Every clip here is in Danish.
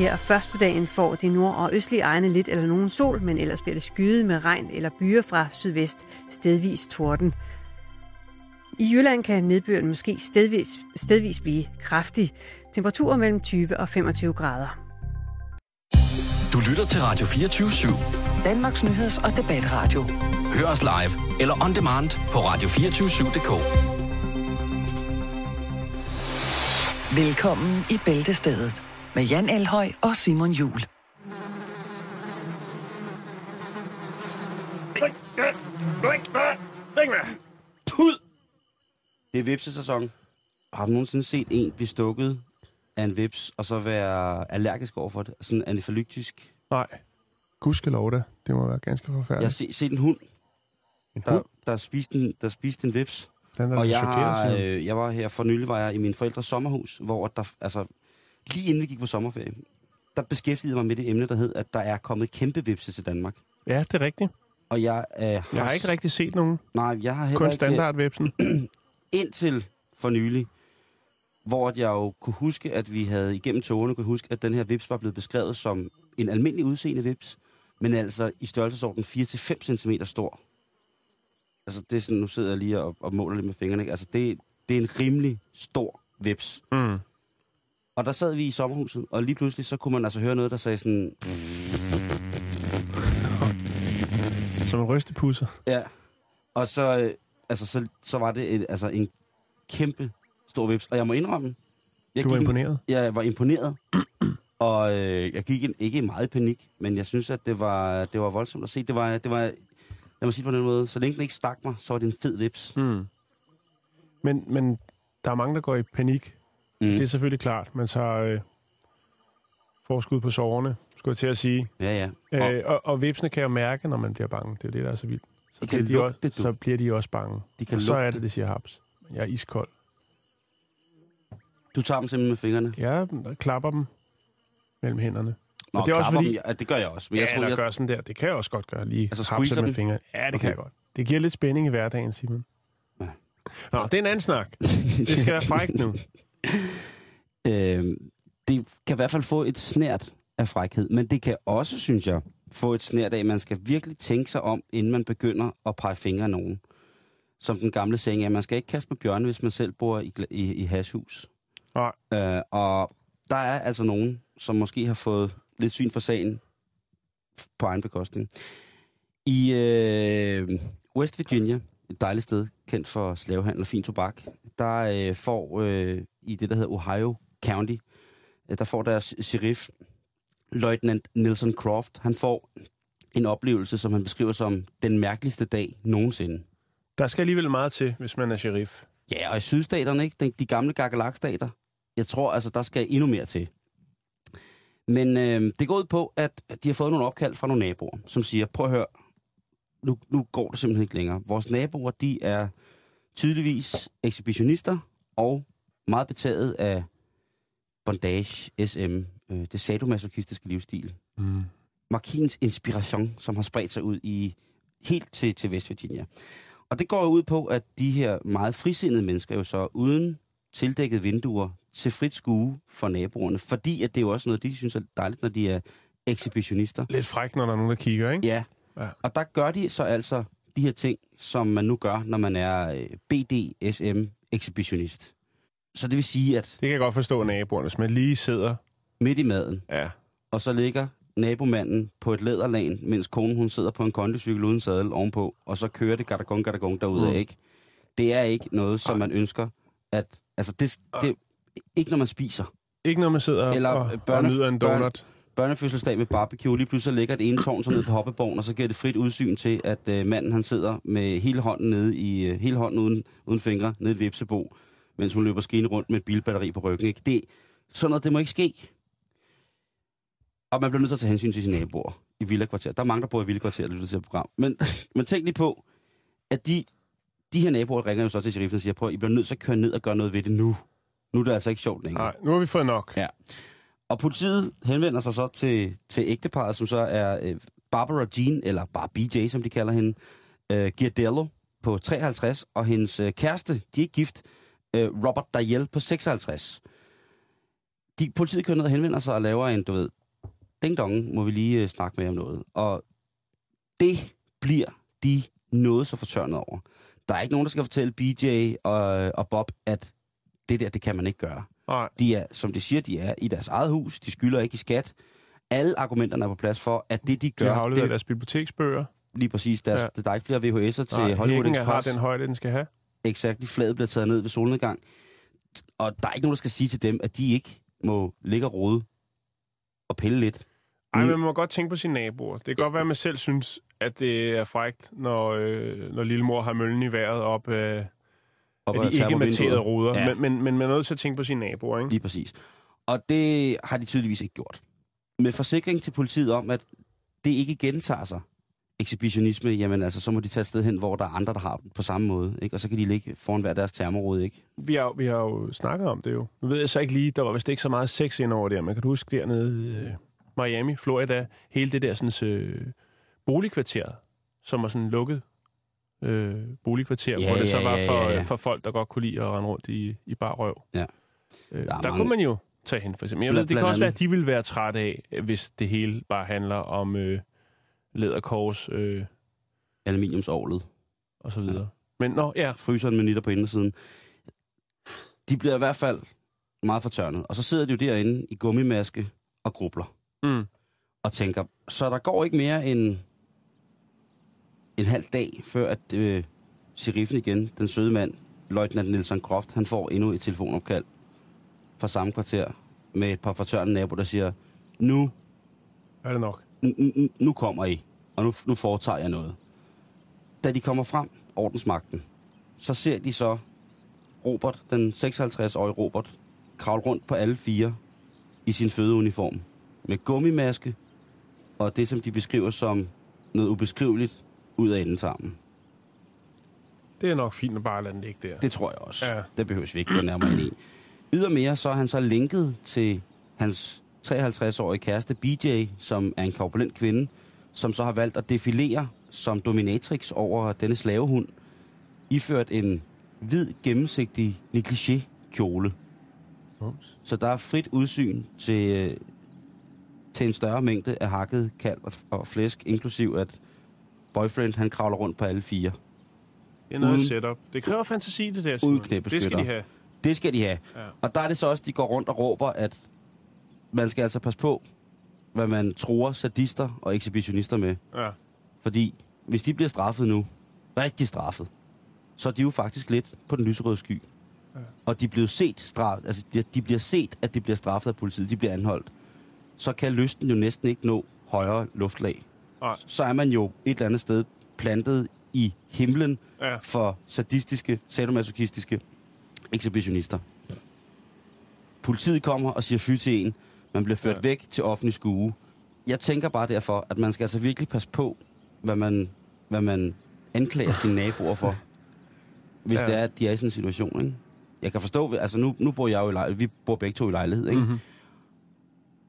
Her først på dagen får de nord- og østlige egne lidt eller nogen sol, men ellers bliver det skyet med regn eller byer fra sydvest, stedvis torden. I Jylland kan nedbøren måske stedvis, stedvis blive kraftig. Temperaturer mellem 20 og 25 grader. Du lytter til Radio 24-7. Danmarks Nyheds- og Debatradio. Hør os live eller on demand på radio247.dk. Velkommen i Bæltestedet med Jan Elhøj og Simon Jul. Det er vipsesæson. Har du nogensinde set en blive stukket af en vips, og så være allergisk over for det? Sådan anafalyktisk. Nej. Gudskelov da. Det må være ganske Jeg har forfærdeligt. set, set en hund, En der, hund, der, spiste en, der spiste en vips. den er Og jeg, chokeret, har, øh, jeg var her for nylig, var jeg i min forældres sommerhus, hvor der, altså, lige inden vi gik på sommerferie, der beskæftigede mig med det emne, der hed, at der er kommet kæmpe vipse til Danmark. Ja, det er rigtigt. Og jeg, øh, har, Jeg har ikke rigtig set nogen. Nej, jeg har heller Kun ikke... standardvepsen. indtil for nylig, hvor jeg jo kunne huske, at vi havde igennem togene kunne huske, at den her vips var blevet beskrevet som en almindelig udseende vips, men altså i størrelsesorden 4-5 cm stor. Altså det er sådan, nu sidder jeg lige og, og måler lidt med fingrene, ikke? Altså det, det er en rimelig stor vips. Mm. Og der sad vi i sommerhuset, og lige pludselig så kunne man altså høre noget, der sagde sådan, Som en rystepusser. ja. Og så, øh, altså, så, så var det et, altså en kæmpe stor vips. Og jeg må indrømme, jeg Du var gik- imponeret. Jeg var imponeret, og øh, jeg gik en, ikke meget i panik, men jeg synes, at det var, det var voldsomt at se. Det var, det var, lad mig sige det på den måde, så længe den ikke stak mig, så var det en fed vips. Mm. Men, men der er mange, der går i panik. Mm. Det er selvfølgelig klart. Man tager øh, forskud på soverne, skulle jeg til at sige. Ja, ja. Og Øh, og, og vipsene kan jo mærke, når man bliver bange. Det er jo det, der er så vildt. Så, De bliver de, også, det, så bliver de også bange. de kan Og så er det, det siger Haps. Jeg er iskold. Du tager dem simpelthen med fingrene. Jeg klapper dem mellem hænderne. Nå, det er også fordi- dem, ja, det gør jeg også. Men Ja, jeg tror, jeg, gør sådan der. Det kan jeg også godt gøre. Lige Altså, hapse med fingrene. Ja, det Okay. kan jeg godt. Det giver lidt spænding i hverdagen, Simon. Ja. Nå, det er en anden snak. Det skal være frækt nu. øh, det kan i hvert fald få et snært af frækhed, men det kan også, synes jeg, få et snært af, at man skal virkelig tænke sig om, inden man begynder at pege fingre af nogen. Som den gamle saying er, man skal ikke kaste med bjørne, hvis man selv bor i, i, i hashhus. Nej. Øh, og der er altså nogen, som måske har fået lidt syn for sagen på egen bekostning. I øh, West Virginia, et dejligt sted, kendt for slavehandel og fin tobak, der øh, får øh, i det, der hedder Ohio County, øh, der får deres sheriff, Lieutenant Nelson Croft, han får en oplevelse, som han beskriver som den mærkeligste dag nogensinde. Der skal alligevel meget til, hvis man er sheriff. Ja, og i sydstaterne, ikke? De, de gamle gagalakstater. Jeg tror, altså, der skal endnu mere til. Men øh, det går ud på, at de har fået nogle opkald fra nogle naboer, som siger, prøv at høre, nu, nu går det simpelthen ikke længere. Vores naboer, de er tydeligvis ekshibitionister og meget betaget af bondage, SM, øh, det sadomasochistiske livsstil. Mm. Markins inspiration, som har spredt sig ud i helt til, til West Virginia. Og det går jo ud på, at de her meget frisindede mennesker jo så uden tildækkede vinduer til frit skue for naboerne, fordi at det er jo også noget, de synes er dejligt, når de er ekshibitionister. Lidt frækt, når der er nogen, der kigger, ikke? Ja. Ja. Og der gør de så altså de her ting, som man nu gør, når man er øh, BDSM-ekshibitionist. Så det vil sige, at Det kan jeg godt forstå, naboerne, hvis man lige sidder... midt i maden, Ja, og så ligger nabomanden på et læderlan, mens konen hun sidder på en kondicykel uden sadel ovenpå, og så kører det gadagong, gadagong derude, Mm. ikke? Det er ikke noget, som man ønsker, at... Altså, det, det ikke når man spiser. ikke når man sidder Eller, og, øh, og børne- nyder en donut. Børnefødselsdag med barbecue, lige pludselig ligger et ene tårn så nede på hoppeborgen, og så giver det frit udsyn til, at øh, manden han sidder med hele hånden nede i... Øh, hele hånden uden, uden fingre, nede i et vipsebo, mens hun løber skine rundt med et bilbatteri på ryggen, ikke? Det, sådan noget, det må ikke ske. Og man bliver nødt til at tage hensyn til sine naboer i villakvarter. Der er mange, der bor i villakvarter og lytter til et program. Men, men tænk lige på, at de, de her naboer ringer jo så til sheriffen og siger, prøv, I bliver nødt til at køre ned og gøre noget ved det nu. Nu er det altså ikke sjovt længere. Nej, nu har vi fået nok. Ja. Og politiet henvender sig så til, til ægteparet, som så er øh, Barbara Jean, eller bare BJ, som de kalder hende, øh, Giardello på 53, og hendes øh, kæreste, de er gift, øh, Robert Dayel på 56. de, politiet kører ned og henvender sig og laver en, du ved, ding dong, må vi lige øh, snakke med om noget. Og det bliver de noget så fortørnet over. Der er ikke nogen, der skal fortælle BJ og, og Bob, at det der, det kan man ikke gøre. Nej. De er, som de siger, de er i deres eget hus, de skylder ikke i skat. Alle argumenterne er på plads for, at det, de De gør, har afleveret det deres biblioteksbøger. er lige præcis deres, Ja. der er ikke flere VHS'er til Nej, Hollywood hækken har Express. den højde, den skal have. Exakt, flaget bliver taget ned ved solnedgang. Og der er ikke nogen, der skal sige til dem, at de ikke må ligge og rode og pille lidt. Ej, Mm. men man må godt tænke på sine naboer. Det kan godt være, at man selv synes, at det er frægt, når, øh, når lillemor har møllen i vejret op øh, op af de ikke materede ruder. Ja. Men, men, men man er nødt til at tænke på sine naboer, ikke? Lige præcis. Og det har de tydeligvis ikke gjort. Med forsikring til politiet om, at det ikke gentager sig, ekshibitionisme, jamen altså, så må de tage et sted hen, hvor der er andre, der har på samme måde. Ikke? Og så kan de ligge foran hver deres termorode, ikke? Vi har, vi har jo snakket om det jo. Nu ved jeg så ikke lige, der var vist ikke så meget sex ind over der, men kan du huske dernede i øh, Miami, Florida, hele det der sådan, øh, boligkvarter, som var sådan lukket øh, boligkvarter, Ja, hvor det så ja, var ja, for, ja, ja. for folk, der godt kunne lide at rende rundt i, i bar røv. Ja. Øh, Der er der mange- kunne man jo tage hen, for eksempel. Jeg ved, det kan også være, at de ville være trætte af, hvis det hele bare handler om øh, læderkors øh, Aluminiumsovlet. og så videre. Men nå, ja, Fryseren med nitter på indersiden. De bliver i hvert fald meget fortørnet. Og så sidder de jo derinde i gummimaske og grubler. mm, og tænker, så der går ikke mere end en halv dag, før at øh, sheriffen igen, den søde mand, løjtnant Nielsen Croft, han får endnu et telefonopkald fra samme kvarter med et par fortørnede naboer, der siger, nu, er det nok. Nu, nu- nu kommer I, og nu, nu foretager jeg noget. Da de kommer frem, ordensmagten, så ser de så Robert, den 56-årige Robert, kravle rundt på alle fire i sin fødeuniform. Med gummimaske og det, som de beskriver som noget ubeskriveligt ud af endetarmen. Det er nok fint at bare lade den ligge der. Det tror jeg også. Ja. Det behøver vi ikke gå nærmere ind i. Ydermere så er han så linket til hans 53-årige kæreste BJ, som er en korpulent kvinde, som så har valgt at defilere som dominatrix over denne slavehund, iført en hvid, gennemsigtig negligé kjole. Mums. Så der er frit udsyn til, øh, til en større mængde af hakket kalv og- flæsk, inklusiv at boyfriend han kravler rundt på alle fire. Det er noget Uden- setup. Det kræver fantasi, det der. Simon. Det skal de have. Det skal de have. Ja. Og der er det så også, de går rundt og råber, at man skal altså passe på, hvad man tror sadister og ekshibitionister med. Ja. Fordi hvis de bliver straffet nu, rigtig straffet, så er de jo faktisk lidt på den lyserøde sky. Ja. Og de bliver set straffet, altså de bliver, set, at de bliver straffet af politiet, de bliver anholdt. Så kan lysten jo næsten ikke nå højere luftlag. Nej. Så er man jo et eller andet sted plantet i himlen Ja. for sadistiske, sadomasochistiske ekshibitionister. Politiet kommer og siger fy til en. Man bliver ført Ja. væk til offentlig skue. Jeg tænker bare derfor, at man skal altså virkelig passe på, hvad man, hvad man anklager sine naboer for. Hvis ja. det er, at de er i sådan en situation, ikke? Jeg kan forstå, altså nu, nu bor jeg jo i lejlighed, vi bor begge to i lejlighed, ikke? Mm-hmm.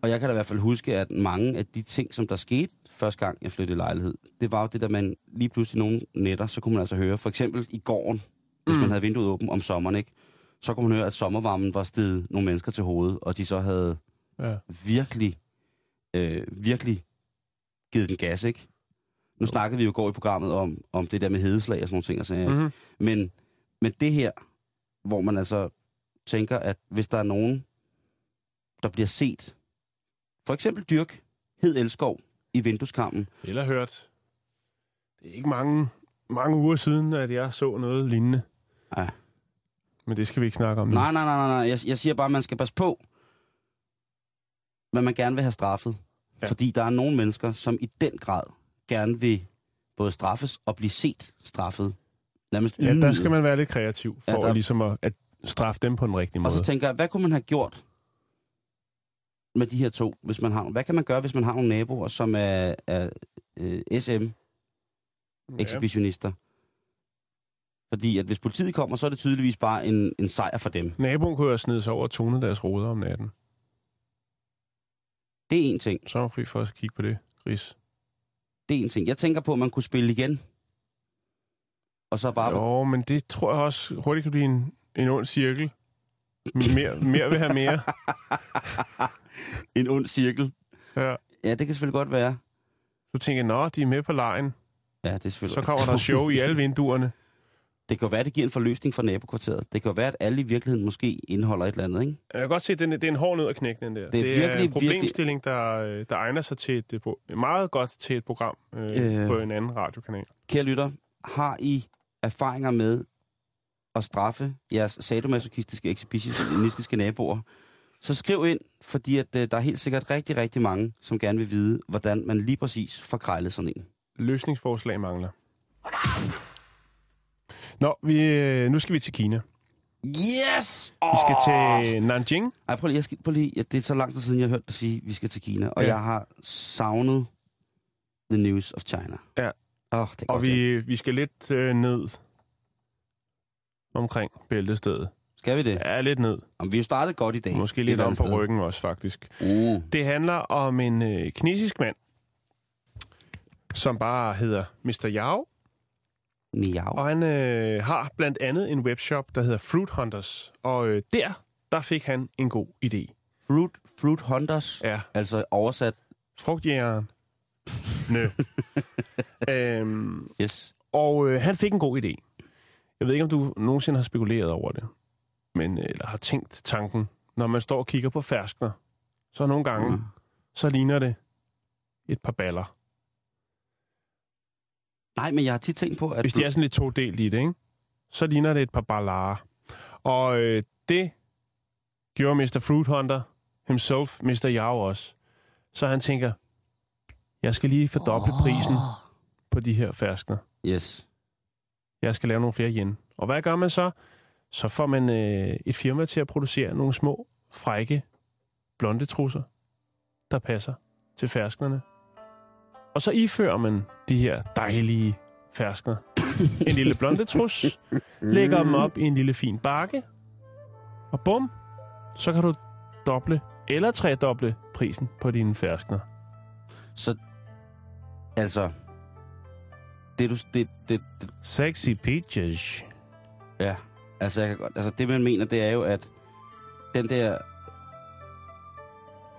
Og jeg kan da i hvert fald huske, at mange af de ting, som der skete første gang, jeg flyttede i lejlighed, det var jo det, der man lige pludselig nogle nætter, så kunne man altså høre, for eksempel i gården, hvis Mm. man havde vinduet åbent om sommeren, ikke? så kunne man høre, at sommervarmen var steget nogle mennesker til hovedet, og de så havde Ja. virkelig, øh, virkelig givet den gas, ikke? Nu snakkede vi jo i går i programmet om, om det der med hedeslag og sådan nogle ting, og sådan, mm. Mm-hmm. men, men det her, hvor man altså tænker, at hvis der er nogen, der bliver set, for eksempel dyrk hed elskov i vindueskammen, Eller hørt. Det er ikke mange, mange uger siden, at jeg så noget lignende. Ja. Men det skal vi ikke snakke om nu. Nej, nej, nej, nej, nej. Jeg, jeg siger bare, at man skal passe på, hvad man gerne vil have straffet. Ja. Ja. Fordi der er nogle mennesker, som i den grad gerne vil både straffes og blive set straffet. Nærmest Ja, der skal man være lidt kreativ, for Ja, ja, der- der... ligesom at, at straffe dem på den rigtige Og måde. så tænker jeg, hvad kunne man have gjort med de her to, hvis man har Hvad kan man gøre, hvis man har nogle naboer, som er, er øh, SM-ekshibitionister? Fordi at hvis politiet kommer, så er det tydeligvis bare en, en sejr for dem. Naboen kunne jo have snedet sig over og tonet deres ruder om natten. Det er en ting. Så er man fri for at kigge på det, Chris. Det er en ting. Jeg tænker på, at man kunne spille igen. Og så bare... Jo, men det tror jeg også hurtigt kan blive en, en ond cirkel. Mere, mere vil have mere. En ond cirkel. Ja. Ja, det kan selvfølgelig godt være. Så tænker jeg, nå, de er med på lejen. Ja, det er selvfølgelig Så kommer der show i alle vinduerne. Det kan jo være, at det giver en forløsning for nabokvarteret. Det kan jo være, at alle i virkeligheden måske indeholder et eller andet, ikke? Jeg kan godt se, at det er en hård nød at knække, den der. Det er det er virkelig, en problemstilling, der, øh, der egner sig til et, pro- meget godt til et program øh, Øh. øh. på en anden radiokanal. Kære lytter, har I erfaringer med at straffe jeres sadomasochistiske, ekshibitionistiske naboer, så skriv ind, fordi at, øh, der er helt sikkert rigtig, rigtig mange, som gerne vil vide, hvordan man lige præcis får krejlet sådan en. Løsningsforslag mangler. Nå, vi, øh, nu skal vi til Kina. Yes! Vi skal til Nanjing. Ej, prøv lige, jeg skal, prøv lige, ja, det er så lang tid siden, jeg har hørt dig sige, at vi skal til Kina, og Ja. jeg har savnet the news of China. Ja. Åh, oh, det er Og godt, ja. vi, vi skal lidt øh, ned omkring bæltestedet. Skal vi det? Ja. Lidt ned. Om vi jo startet godt i dag. Måske lidt om på sted. ryggen også, faktisk. Mm. Det handler om en øh, kinesisk mand, som bare hedder Mr. Yao. Miau. Og han øh, har blandt andet en webshop, der hedder Fruit Hunters. Og øh, der, der fik han en god idé. Fruit, fruit Hunters, ja. Altså oversat. frugtjægeren. Nø. øhm, Yes. og øh, han fik en god idé. Jeg ved ikke, om du nogensinde har spekuleret over det, men, øh, eller har tænkt tanken, når man står og kigger på ferskner, så nogle gange, Mm. så ligner det et par baller. Nej, men jeg har tit tænkt på, at... Hvis de er sådan lidt to delt i det, ikke? så ligner det et par ballarer. Og øh, det gjorde Mr. Fruit Hunter himself, Mr. Yao også. Så han tænker, jeg skal lige fordoble oh. prisen på de her ferskner. Yes. Jeg skal lave nogle flere yen. Og hvad gør man så? Så får man øh, et firma til at producere nogle små, frække, blonde trusser, der passer til fersknerne. Og så ifører man de her dejlige ferskner. En lille blonde trus, lægger dem op i en lille fin bakke, og bum, så kan du doble eller tredoble prisen på dine ferskner. Så, altså... Det, du, det, det, det, Sexy peaches. ja, altså, jeg kan godt, altså det, man mener, det er jo, at den der...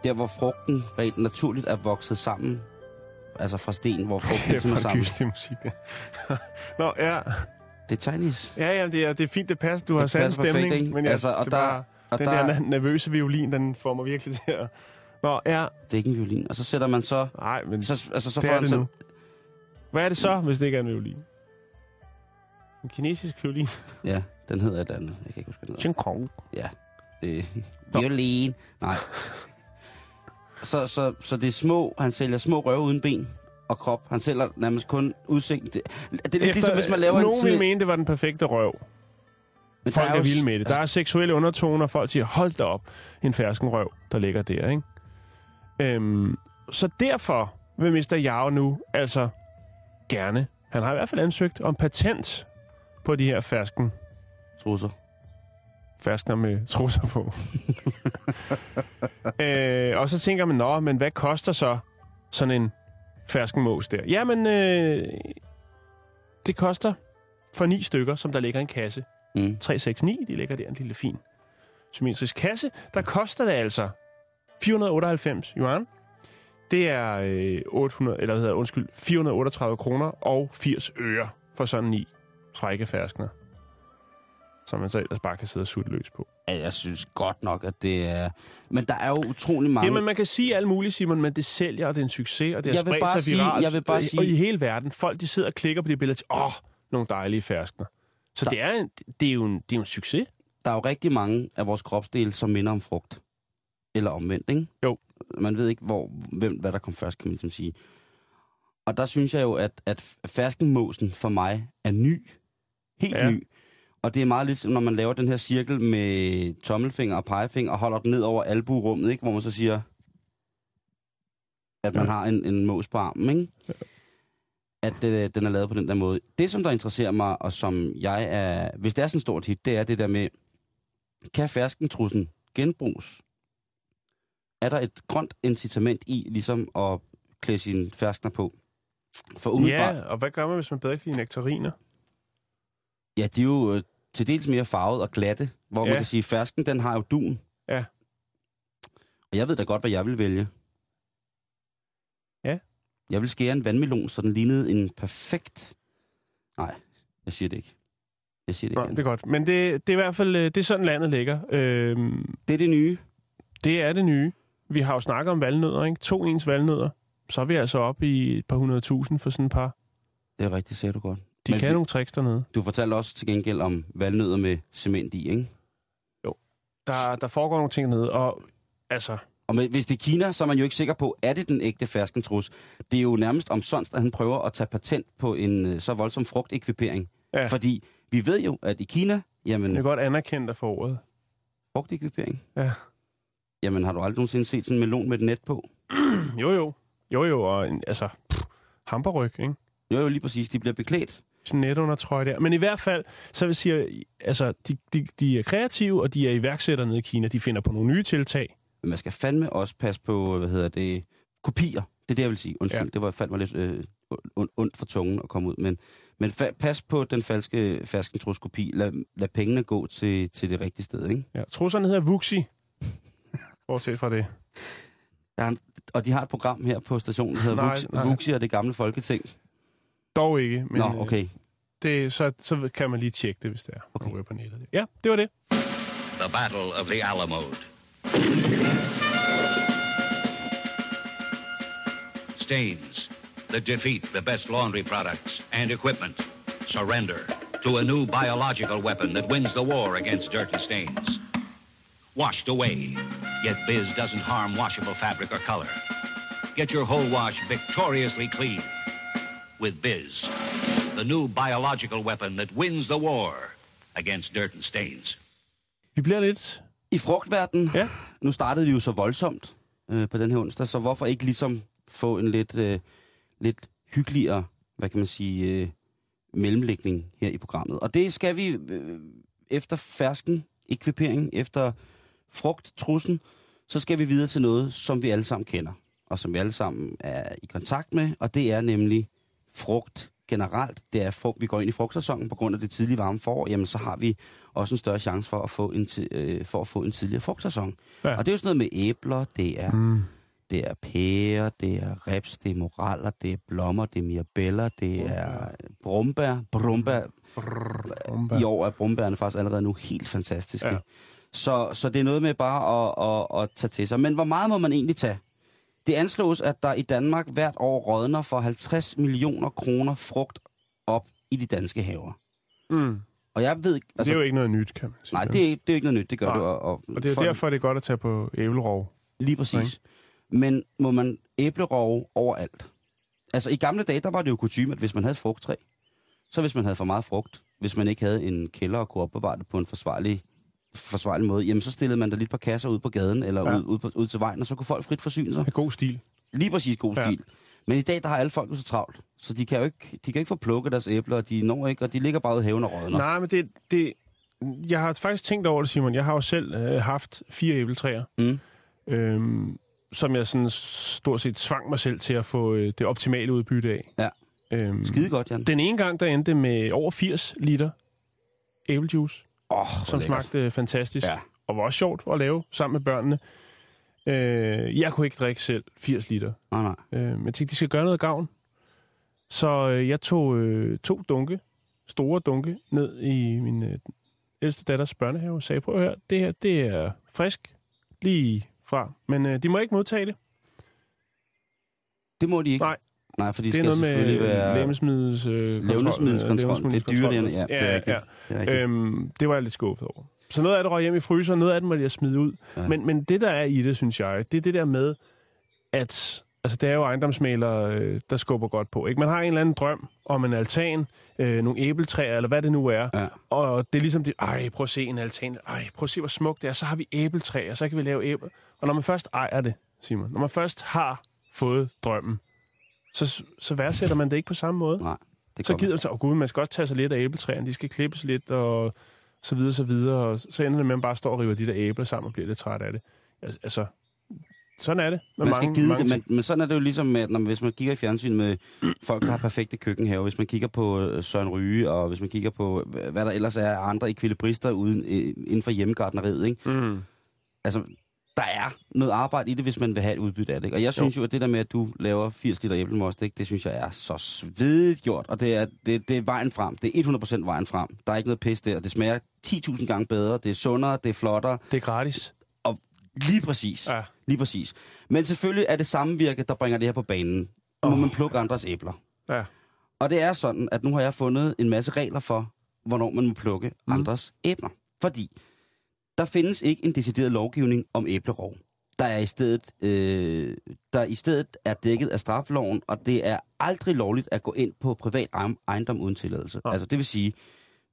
Der, hvor frugten rent naturligt er vokset sammen, altså fra sten, hvor frugten Det er ligesom er sammen. gyselig musik. det. Nå, ja. Det er Chinese. Ja, ja, det er, det er fint, det passer. Du Det har sat perfekt, stemning. ikke? men ja, Altså, og det er der- bare, Og den der, der nervøse violin, den får mig virkelig til at... Nå, ja. det er ikke en violin. Og så sætter man så... Nej, men Så, altså, så det får er det så, nu. Hvad er det så, hvis det ikke er en violin? En kinesisk violin? Ja, den hedder et andet. Jeg kan ikke huske, hvad den hedder. Ching Kong. Ja, det er violin. Nej. Så, så, så det er små, han sælger små røve uden ben og krop. Han sælger nærmest kun udsigt. Det, det er lidt Efter, ligesom, hvis man laver nogen en... vil sådan- mene, det var den perfekte røv. Men Folk er, jo- vilde med det. Der er seksuelle undertoner, folk siger, hold da op, en fersken røv, der ligger der, ikke? Øhm, så derfor vil Mr. Yao nu altså gerne, han har i hvert fald ansøgt om patent på de her fersken Trusser. Ferskner med trusser på. øh, og så tænker man, nå, men hvad koster så sådan en ferskenmås der? Jamen, øh, det koster for ni stykker, som der ligger en kasse. Mm. 369, de ligger der en lille fin symmetrisk kasse. Der koster det altså 498 yuan. Det er øh, 800, eller hvad hedder, undskyld, 438 kroner og 80 øre for sådan ni frække ferskner. Som man så ellers bare kan sidde og sutte løs på. Ja, jeg synes godt nok, at det er... Men der er jo utrolig mange... Jamen, man kan sige alt muligt, Simon, men det sælger, og det er en succes, og det har spredt bare sig sige- viralt. jeg vil bare og, sige- og i hele verden. Folk, de sidder og klikker på de billeder til, åh, nogle dejlige ferskner. Så Der- det er, en, det, er jo en, det er jo en succes. der er jo rigtig mange af vores kropsdele, som minder om frugt. Eller omvendt, ikke? Jo. Man ved ikke, hvor, hvem, hvad der kom først, kan man ligesom sige. Og der synes jeg jo, at, at ferskenmåsen for mig er ny. Helt ja. ny. Og det er meget lidt, som når man laver den her cirkel med tommelfinger og pegefinger og holder den ned over albuerummet, ikke? Hvor man så siger, at man Ja. har en, en mås på armen, ikke? At det, den er lavet på den der måde. Det, som der interesserer mig, og som jeg er... Hvis det er sådan et stort hit, det er det der med, kan ferskentrussen genbruges? Er der et grønt incitament i, ligesom at klæde sine ferskner på? For umiddelbart, Ja, og hvad gør man, hvis man bedre kan lide nektariner? ja, de er jo øh, til dels mere farvet og glatte, Hvor Ja. man kan sige, fersken, den har jo dun. Ja. Og jeg ved da godt, hvad jeg vil vælge. Ja. Jeg vil skære en vandmelon, så den lignede en perfekt... Nej, jeg siger det ikke. Jeg siger det ikke. det er godt. Men det, det er i hvert fald øh, det er sådan, landet ligger. Øhm, det er det nye. det er det nye. Vi har jo snakket om valnødder, ikke? To ens valnødder. Så er vi altså oppe i et par hundredtusind for sådan et par. Det er rigtigt, sagde du godt. De Men kan vi- nogle tricks dernede. Du fortalte også til gengæld om valnødder med cement i, ikke? Der, der foregår nogle ting dernede, og altså... Og med, hvis det er Kina, så er man jo ikke sikker på, er det den ægte ferskentrus. Det er jo nærmest omsonst, at han prøver at tage patent på en øh, så voldsom frugtekvipering. Ja. Fordi vi ved jo, at i Kina, jamen, Jeg er godt anerkendt af ordet. frugtekvipering, Ja. jamen har du aldrig nogensinde set sådan en melon med et net på? Jo, jo. Jo, jo, og en, altså... Pff, hamperryg, ikke? Jo, jo, lige præcis. De bliver beklædt. Sådan net under trøje der. Men i hvert fald, så vil sige, altså, de, de, de er kreative, og de er iværksættere nede i Kina. De finder på nogle nye tiltag. Men man skal fandme også passe på, hvad hedder det, kopier. Det er det, jeg vil sige. Undskyld, Ja. det var faldt mig lidt øh, ond, ondt for tungen at komme ud. Men, men fa- pas på den falske ferskentrus-kopi. Lad, lad pengene gå til, til det rigtige sted, ikke? Ja, trusserne hedder Vuxi. Bortset fra det. Der er, og de har et program her på stationen, der hedder Nej, Vuxi, nej. Vuxi og det gamle folketing. Dog ikke. Men, Men, Nå, øh, okay. Det, så, så kan man lige tjekke det, hvis det er. Okay. Okay. på nettet. Ja, det var det. The Battle of the Alamo. Stains The defeat the best laundry products and equipment surrender to a new biological weapon that wins the war against dirty stains. Washed away, yet Biz doesn't harm washable fabric or color. Get your whole wash victoriously clean with Biz, the new biological weapon that wins the war against dirt and stains. Vi bliver lidt... I frugtverdenen, Ja. nu startede vi jo så voldsomt øh, på den her onsdag, så hvorfor ikke ligesom få en lidt, øh, lidt hyggeligere, hvad kan man sige, øh, mellemlægning her i programmet. Og det skal vi øh, efter fersken ekvipering, efter frugttrussen, så skal vi videre til noget, som vi alle sammen kender, og som vi alle sammen er i kontakt med, og det er nemlig frugt generelt. Det er frugt, vi går ind i frugtsæsonen på grund af det tidlige varme forår, jamen så har vi også en større chance for at få en, øh, for at få en tidligere frugtsæson. Ja. Og det er jo sådan noget med æbler, det er, Mm. det er pærer, det er reps, det er moraller, det er blommer, det er mirabeller, det er brumbær. Brumbær. Brumbær. I år er brumbærne faktisk allerede nu helt fantastiske. Ja. Så, så det er noget med bare at, at, at tage til sig. Men hvor meget må man egentlig tage? Det anslås, at der i Danmark hvert år rådner for 50 millioner kroner frugt op i de danske haver. Mm. Og jeg ved... Altså, det er jo ikke noget nyt, kan man sige. Nej, det er, det er jo ikke noget nyt, det gør Nej. det. Og, og, Og det er folk- derfor, det er godt at tage på æblerov. Lige præcis. Men må man æblerove overalt? Altså i gamle dage, der var det jo kutume, at hvis man havde et frugttræ, så hvis man havde for meget frugt, hvis man ikke havde en kælder og kunne opbevare det på en forsvarlig, forsvarlig måde, jamen så stillede man der lidt par kasser ud på gaden eller Ja. ja. ud, ud, på, ud til vejen, og så kunne folk frit forsyne sig. Med god stil. Lige præcis god Ja. stil. Men i dag, der har alle folk jo så travlt, så de kan jo ikke, de kan ikke få plukket deres æbler, og de når ikke, og de ligger bare ude i haven og rådner. Nej, men det, det... Jeg har faktisk tænkt over det, Simon. Jeg har jo selv øh, haft fire æbletræer, Mm. øhm, som jeg sådan stort set svang mig selv til at få øh, det optimale udbytte af. Ja. Øhm, Skide godt, Jan. Den ene gang, der endte med over 80 liter æblejuice, oh, som smagte fantastisk. Ja. Og var også sjovt at lave sammen med børnene. Øh, jeg kunne ikke drikke selv 80 liter. Nej, nej. Øh, men jeg tænkte, de skal gøre noget gavn. Så øh, jeg tog øh, to dunke, store dunke, ned i min øh, ældste datters børnehave og sagde, prøv at høre, det her, det er frisk, lige fra. Men øh, de må ikke modtage det. Det må de ikke. Nej. Nej, for de det er skal noget med selvfølgelig være... levnedsmiddels, øh, Levnedsmiddelskontrol. Det er dyrlægerne, ja, det er ja, rigtigt. ja. Det er. Øhm, det var jeg lidt skuffet over. Så noget af det røg hjem i fryseren, noget af det måtte jeg smide ud. Ja. Ja. Men, men det, der er i det, synes jeg, det er det der med, at altså, det er jo ejendomsmalere, øh, der skubber godt på. Ikke? Man har en eller anden drøm om en altan, øh, nogle æbletræer, eller hvad det nu er. Ja. Og det er ligesom det, ej, prøv at se en altan, ej, prøv at se, hvor smukt det er, så har vi æbletræer, så kan vi lave æbler. Og når man først ejer det, Simon, når man først har fået drømmen, så, så værdsætter man det ikke på samme måde. Nej, det Så gider man så, åh gud, man skal også tage sig lidt af æbletræerne, de skal klippes lidt, og så videre, så videre, og så ender det med, at man bare står og river de der æbler sammen og bliver lidt træt af det. Al- Altså, sådan er det. Man skal mange, give mange det, men, men sådan er det jo ligesom, med, at når, hvis man kigger i fjernsyn med folk, der har perfekte køkkenhaver, hvis man kigger på øh, Søren Ryge, og hvis man kigger på, hvad der ellers er andre ekvilibrister uden, øh, inden for hjemmegardneriet, ikke? Mm. Altså, der er noget arbejde i det, hvis man vil have et udbytte af det. ikke? Og jeg synes jo, jo at det der med, at du laver 80 liter æblemost, ikke, det synes jeg er så svedigt gjort. Og det er, det, det er vejen frem. Det er 100% vejen frem. Der er ikke noget pis der. Det smager 10.000 gange bedre. Det er sundere. Det er flottere. Det er gratis. Og lige præcis. Ja. Lige præcis. Men selvfølgelig er det samme virke, der bringer det her på banen. Nu må man plukke andres æbler. Ja. Og det er sådan, at nu har jeg fundet en masse regler for, hvornår man må plukke mm. andres æbler. Fordi der findes ikke en decideret lovgivning om æblerov. Der er i stedet, øh, der i stedet er dækket af straffeloven, og det er aldrig lovligt at gå ind på privat ejendom- uden tilladelse. Nej. Altså det vil sige,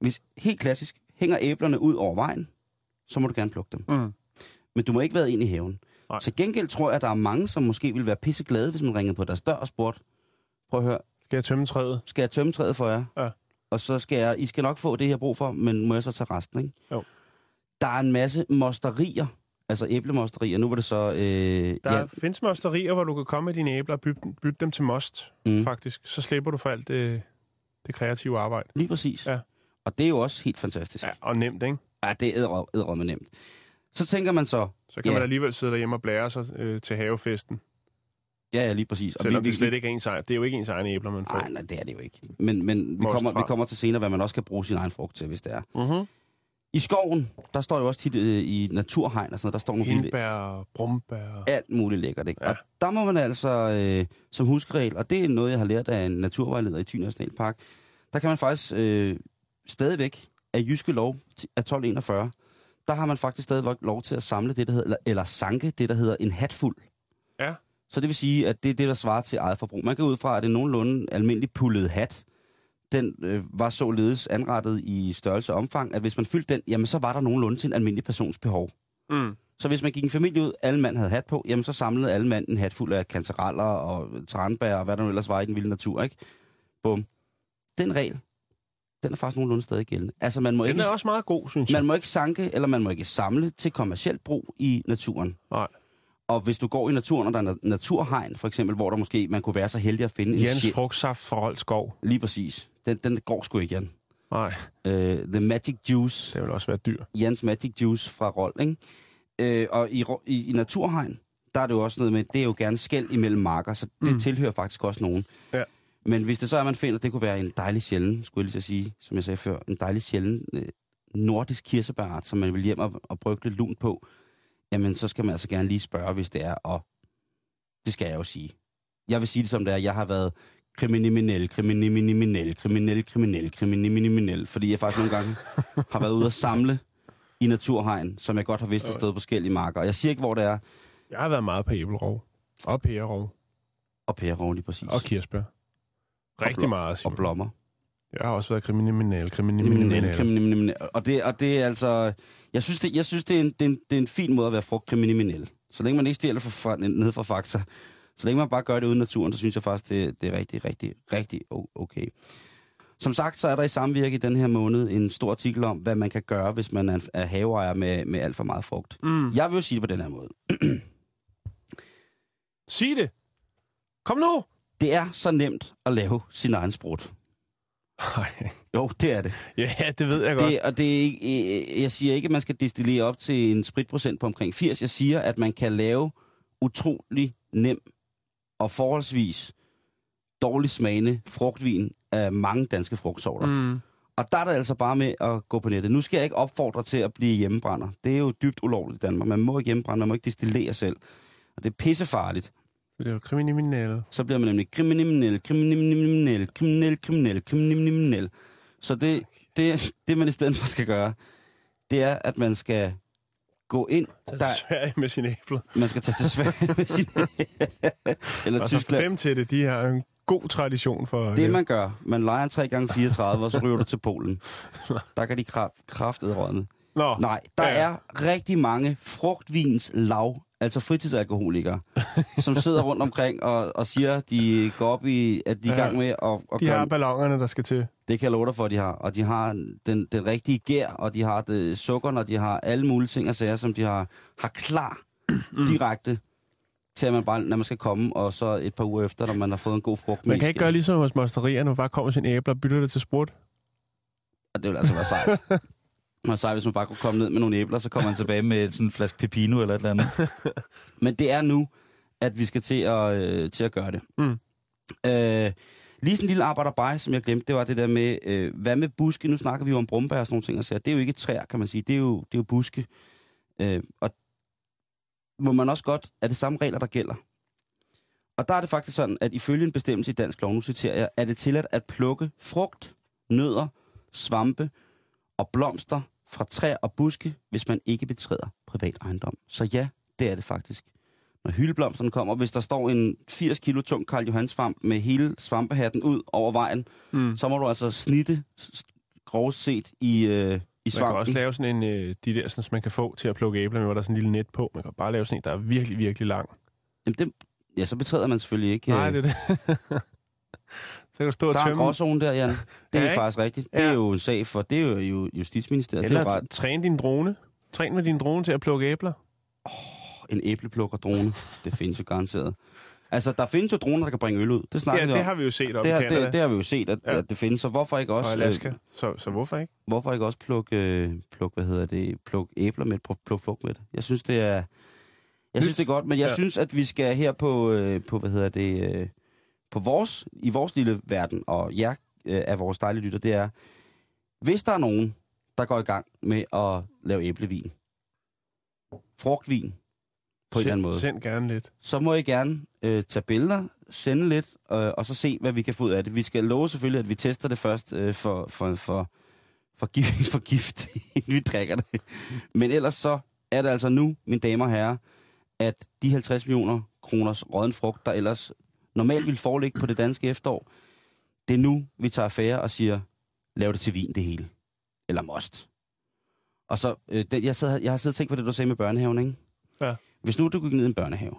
hvis helt klassisk hænger æblerne ud over vejen, så må du gerne plukke dem. Mm. Men du må ikke være ind i haven. Nej. Til gengæld tror jeg, at der er mange, som måske vil være pisseglade, hvis man ringede på deres dør og spurgte, prøv at høre, Skal jeg tømme træet? skal jeg tømme træet for jer? Ja. Og så skal jeg, I skal nok få det, jeg har brug for, men må jeg så tage resten, ikke? Jo. Der er en masse mosterier, altså æblemosterier. Nu var det så... Øh, Der ja, findes mosterier, hvor du kan komme med dine æbler og bytte, bytte dem til most, mm, faktisk. Så slipper du for alt det, det kreative arbejde. lige præcis. Ja. Og det er jo også helt fantastisk. Ja, og nemt, ikke? ja det er æderrømme nemt. Så tænker man så, Så kan Ja. man alligevel sidde derhjemme og blære sig øh, til havefesten. ja, ja, lige præcis. Og Selvom det slet ikke er ens egen. Det er jo ikke ens egne æbler, man får. Nej, nej, det er det jo ikke. Men, men vi, kommer, vi kommer til senere, hvad man også kan bruge sin egen frugt til, hvis det er. Mm-hmm. I skoven, der står jo også tit øh, i naturhegn og sådan noget, der står nogle vilde, Hindbær, brumbær. alt muligt lækkert, ikke? Ja. Og der må man altså, øh, som huskeregel, og det er noget, jeg har lært af en naturvejleder i Thy Nationalpark, der kan man faktisk øh, stadigvæk af jyske lov af 1241, der har man faktisk stadigvæk lov til at samle det, der hedder, eller, eller sanke det, der hedder en hatfuld. Ja. Så det vil sige, at det er det, der svarer til eget forbrug. Man kan ud fra, at det nogenlunde almindelig pullet hat, den øh, var således anrettet i størrelse og omfang, at hvis man fyldte den, jamen så var der nogenlunde til en almindelig persons behov. Mm. Så hvis man gik en familie ud, alle mand havde hat på, jamen så samlede alle mand en hat fuld af kantereller og tranbær og hvad der nu ellers var i den vilde natur, ikke? Bum. Den regel, den er faktisk nogenlunde stadig gældende. Altså man må, Den ikke, er også meget god, synes jeg. man må ikke sanke, eller man må ikke samle til kommersielt brug i naturen. Nej. Og hvis du går i naturen, og der er na- naturhegn, for eksempel, hvor der måske man kunne være så heldig at finde en Jens sjæl- frugtsaft fra Rold Skov. Lige præcis. Den, den går sgu ikke, Jan. Nej, Uh, the Magic Juice. det vil også være dyr. Jans Magic Juice fra Rold, ikke? Øh, og i, i, i naturhegn, der er det jo også noget med, det er jo gerne skæld imellem marker, så det Mm. tilhører faktisk også nogen. Ja. Men hvis det så er, man finder, det kunne være en dejlig sjælden, skulle jeg lige så sige, som jeg sagde før, en dejlig sjælden øh, nordisk kirsebærart, som man vil hjem og, og brygge lidt lunt på, jamen så skal man altså gerne lige spørge, hvis det er, og det skal jeg jo sige. Jeg vil sige det som det er, jeg har været kriminel, kriminel, kriminel, kriminel, kriminel, fordi jeg faktisk nogle gange har været ude at samle i naturhegn, som jeg godt har vidst har stået på i marker. Og jeg siger ikke, hvor det er, Jeg har været meget på æblerov. Og pærerov. og pære lige præcis. Og kirsebær. Rigtig blom- meget, og Simon. blommer. Jeg har også været kriminel, kriminel, Kriminelle, kriminel. kriminelle. Og det, og det er altså... Jeg synes, det, jeg synes det, er en, det, er en, det er en fin måde at være frugtkriminel. Så længe man ikke stjæler fra, fra, ned fra Fakta, så længe man bare gør det uden naturen, så synes jeg faktisk, det, det er rigtig, rigtig, rigtig okay. Som sagt, så er der i samvirke i den her måned en stor artikel om, hvad man kan gøre, hvis man er, er haveejer med, med alt for meget frugt. Mm. Jeg vil jo sige det på den her måde. Sig det! Kom nu! Det er så nemt at lave sin egen sprut. Nej. Jo, det er det. Ja, det ved jeg godt. det og det er ikke, øh, jeg siger ikke, at man skal destillere op til en spritprocent på omkring 80. Jeg siger, at man kan lave utrolig nem og forholdsvis dårlig smagende frugtvin af mange danske frugtsorter. Mm. Mm. Og der er det altså bare med at gå på nettet. Nu skal jeg ikke opfordre til at blive hjemmebrænder. Det er jo dybt ulovligt i Danmark. Man må ikke hjemmebrænde, man må ikke destillere selv. Og det er pissefarligt. Det er jo kriminel. Så bliver man nemlig kriminel, kriminel, kriminel, kriminel, kriminel. Så det, det, det, man i stedet for skal gøre, det er, at man skal gå ind, Der... der, Sverige med sine æbler. man skal tage til Sverige med sin... Eller Og så Tyskland. dem til det, de har en god tradition for... Det man gør, man leger en 3x34, og så ryger du til Polen. Der kan de kraft, kraftedrødne. Nå, Nej, der Ja. er rigtig mange frugtvins lav, altså fritidsalkoholikere, som sidder rundt omkring og, og siger, de går op i, at de er i gang med at, at de gøre har ballongerne, der skal til. Det kan jeg love dig for, at de har. Og de har den, den rigtige gær, og de har det sukker, og de har alle mulige ting og sager, som de har, har klar Mm. direkte til at man bare, når man skal komme, og så et par uger efter, når man har fået en god frugt. Man kan ikke gøre ligesom hos mosterierne, man bare kommer sine æbler og bytter det til sprut. Det ville altså være sejt. Og så hvis man bare kunne komme ned med nogle æbler, så kommer man tilbage med sådan en flaske pepino eller et eller andet. Men det er nu, at vi skal til at, øh, til at gøre det. Mm. Øh, lige sådan en lille arbejderbej, som jeg glemte, det var det der med, øh, hvad med buske? Nu snakker vi jo om brumbær og sådan nogle ting, og så det er jo ikke træer, kan man sige. Det er jo, det er jo buske. Øh, og må man også godt, er det samme regler, der gælder. Og der er det faktisk sådan, at ifølge en bestemmelse i dansk lov, nu citerer jeg, er det tilladt at plukke frugt, nødder, svampe og blomster fra træer og buske, hvis man ikke betræder privat ejendom. Så ja, det er det faktisk. Når hyldeblomsterne kommer, hvis der står en 80 kilo tung Karl Johans svamp med hele svampehatten ud over vejen, Mm. så må du altså snitte grovest set i, øh, i Man kan svampen. også lave sådan en, øh, de der, sådan, som man kan få til at plukke æbler med, hvor der er sådan en lille net på. Man kan bare lave sådan en, der er virkelig, virkelig lang. Jamen, det, ja, så betræder man selvfølgelig ikke. Nej, øh, det er det. kan du stå og Der er en tømme. gråzone der, Jan. Det Ja, er faktisk rigtigt. Det er jo en sag for, det er jo Justitsministeriet. Det er Eller bare træn din drone. Træn med din drone til at plukke æbler. en æbleplukker-drone. Det findes jo garanteret. Altså, der findes jo droner, der kan bringe øl ud. Det snakker Ja, det om. har vi jo set op det, i Canada det, det har vi jo set, at, Ja. at det findes. Så hvorfor ikke også, og øh, Alaska. Så, så hvorfor ikke? hvorfor ikke også plukke, øh, pluk, hvad hedder det, pluk æbler med, pluk, pluk frugt med det? Jeg synes, det er, jeg synes, det er godt, men jeg ja. synes, at vi skal her på, øh, på hvad hedder det, øh, på vores, i vores lille verden, og jer øh, af vores dejlige lytter, det er, hvis der er nogen, der går i gang med at lave æblevin, frugtvin, på en eller anden måde, Send gerne lidt. så må I gerne øh, tage billeder, sende lidt, øh, og så se, hvad vi kan få ud af det. Vi skal love selvfølgelig, at vi tester det først øh, for, for, for, for, gift, for gift, inden vi drikker det. Men ellers så er det altså nu, mine damer og herrer, at de 50 millioner kroners råden frugt, der ellers normalt vil foreligge på det danske efterår, det er nu, vi tager affære og siger, lav det til vin det hele. Eller most. Og så, øh, det, jeg, sad, jeg har siddet og tænkt på det, du sagde med børnehaven, ikke? Ja. Hvis nu du gik ned i en børnehave,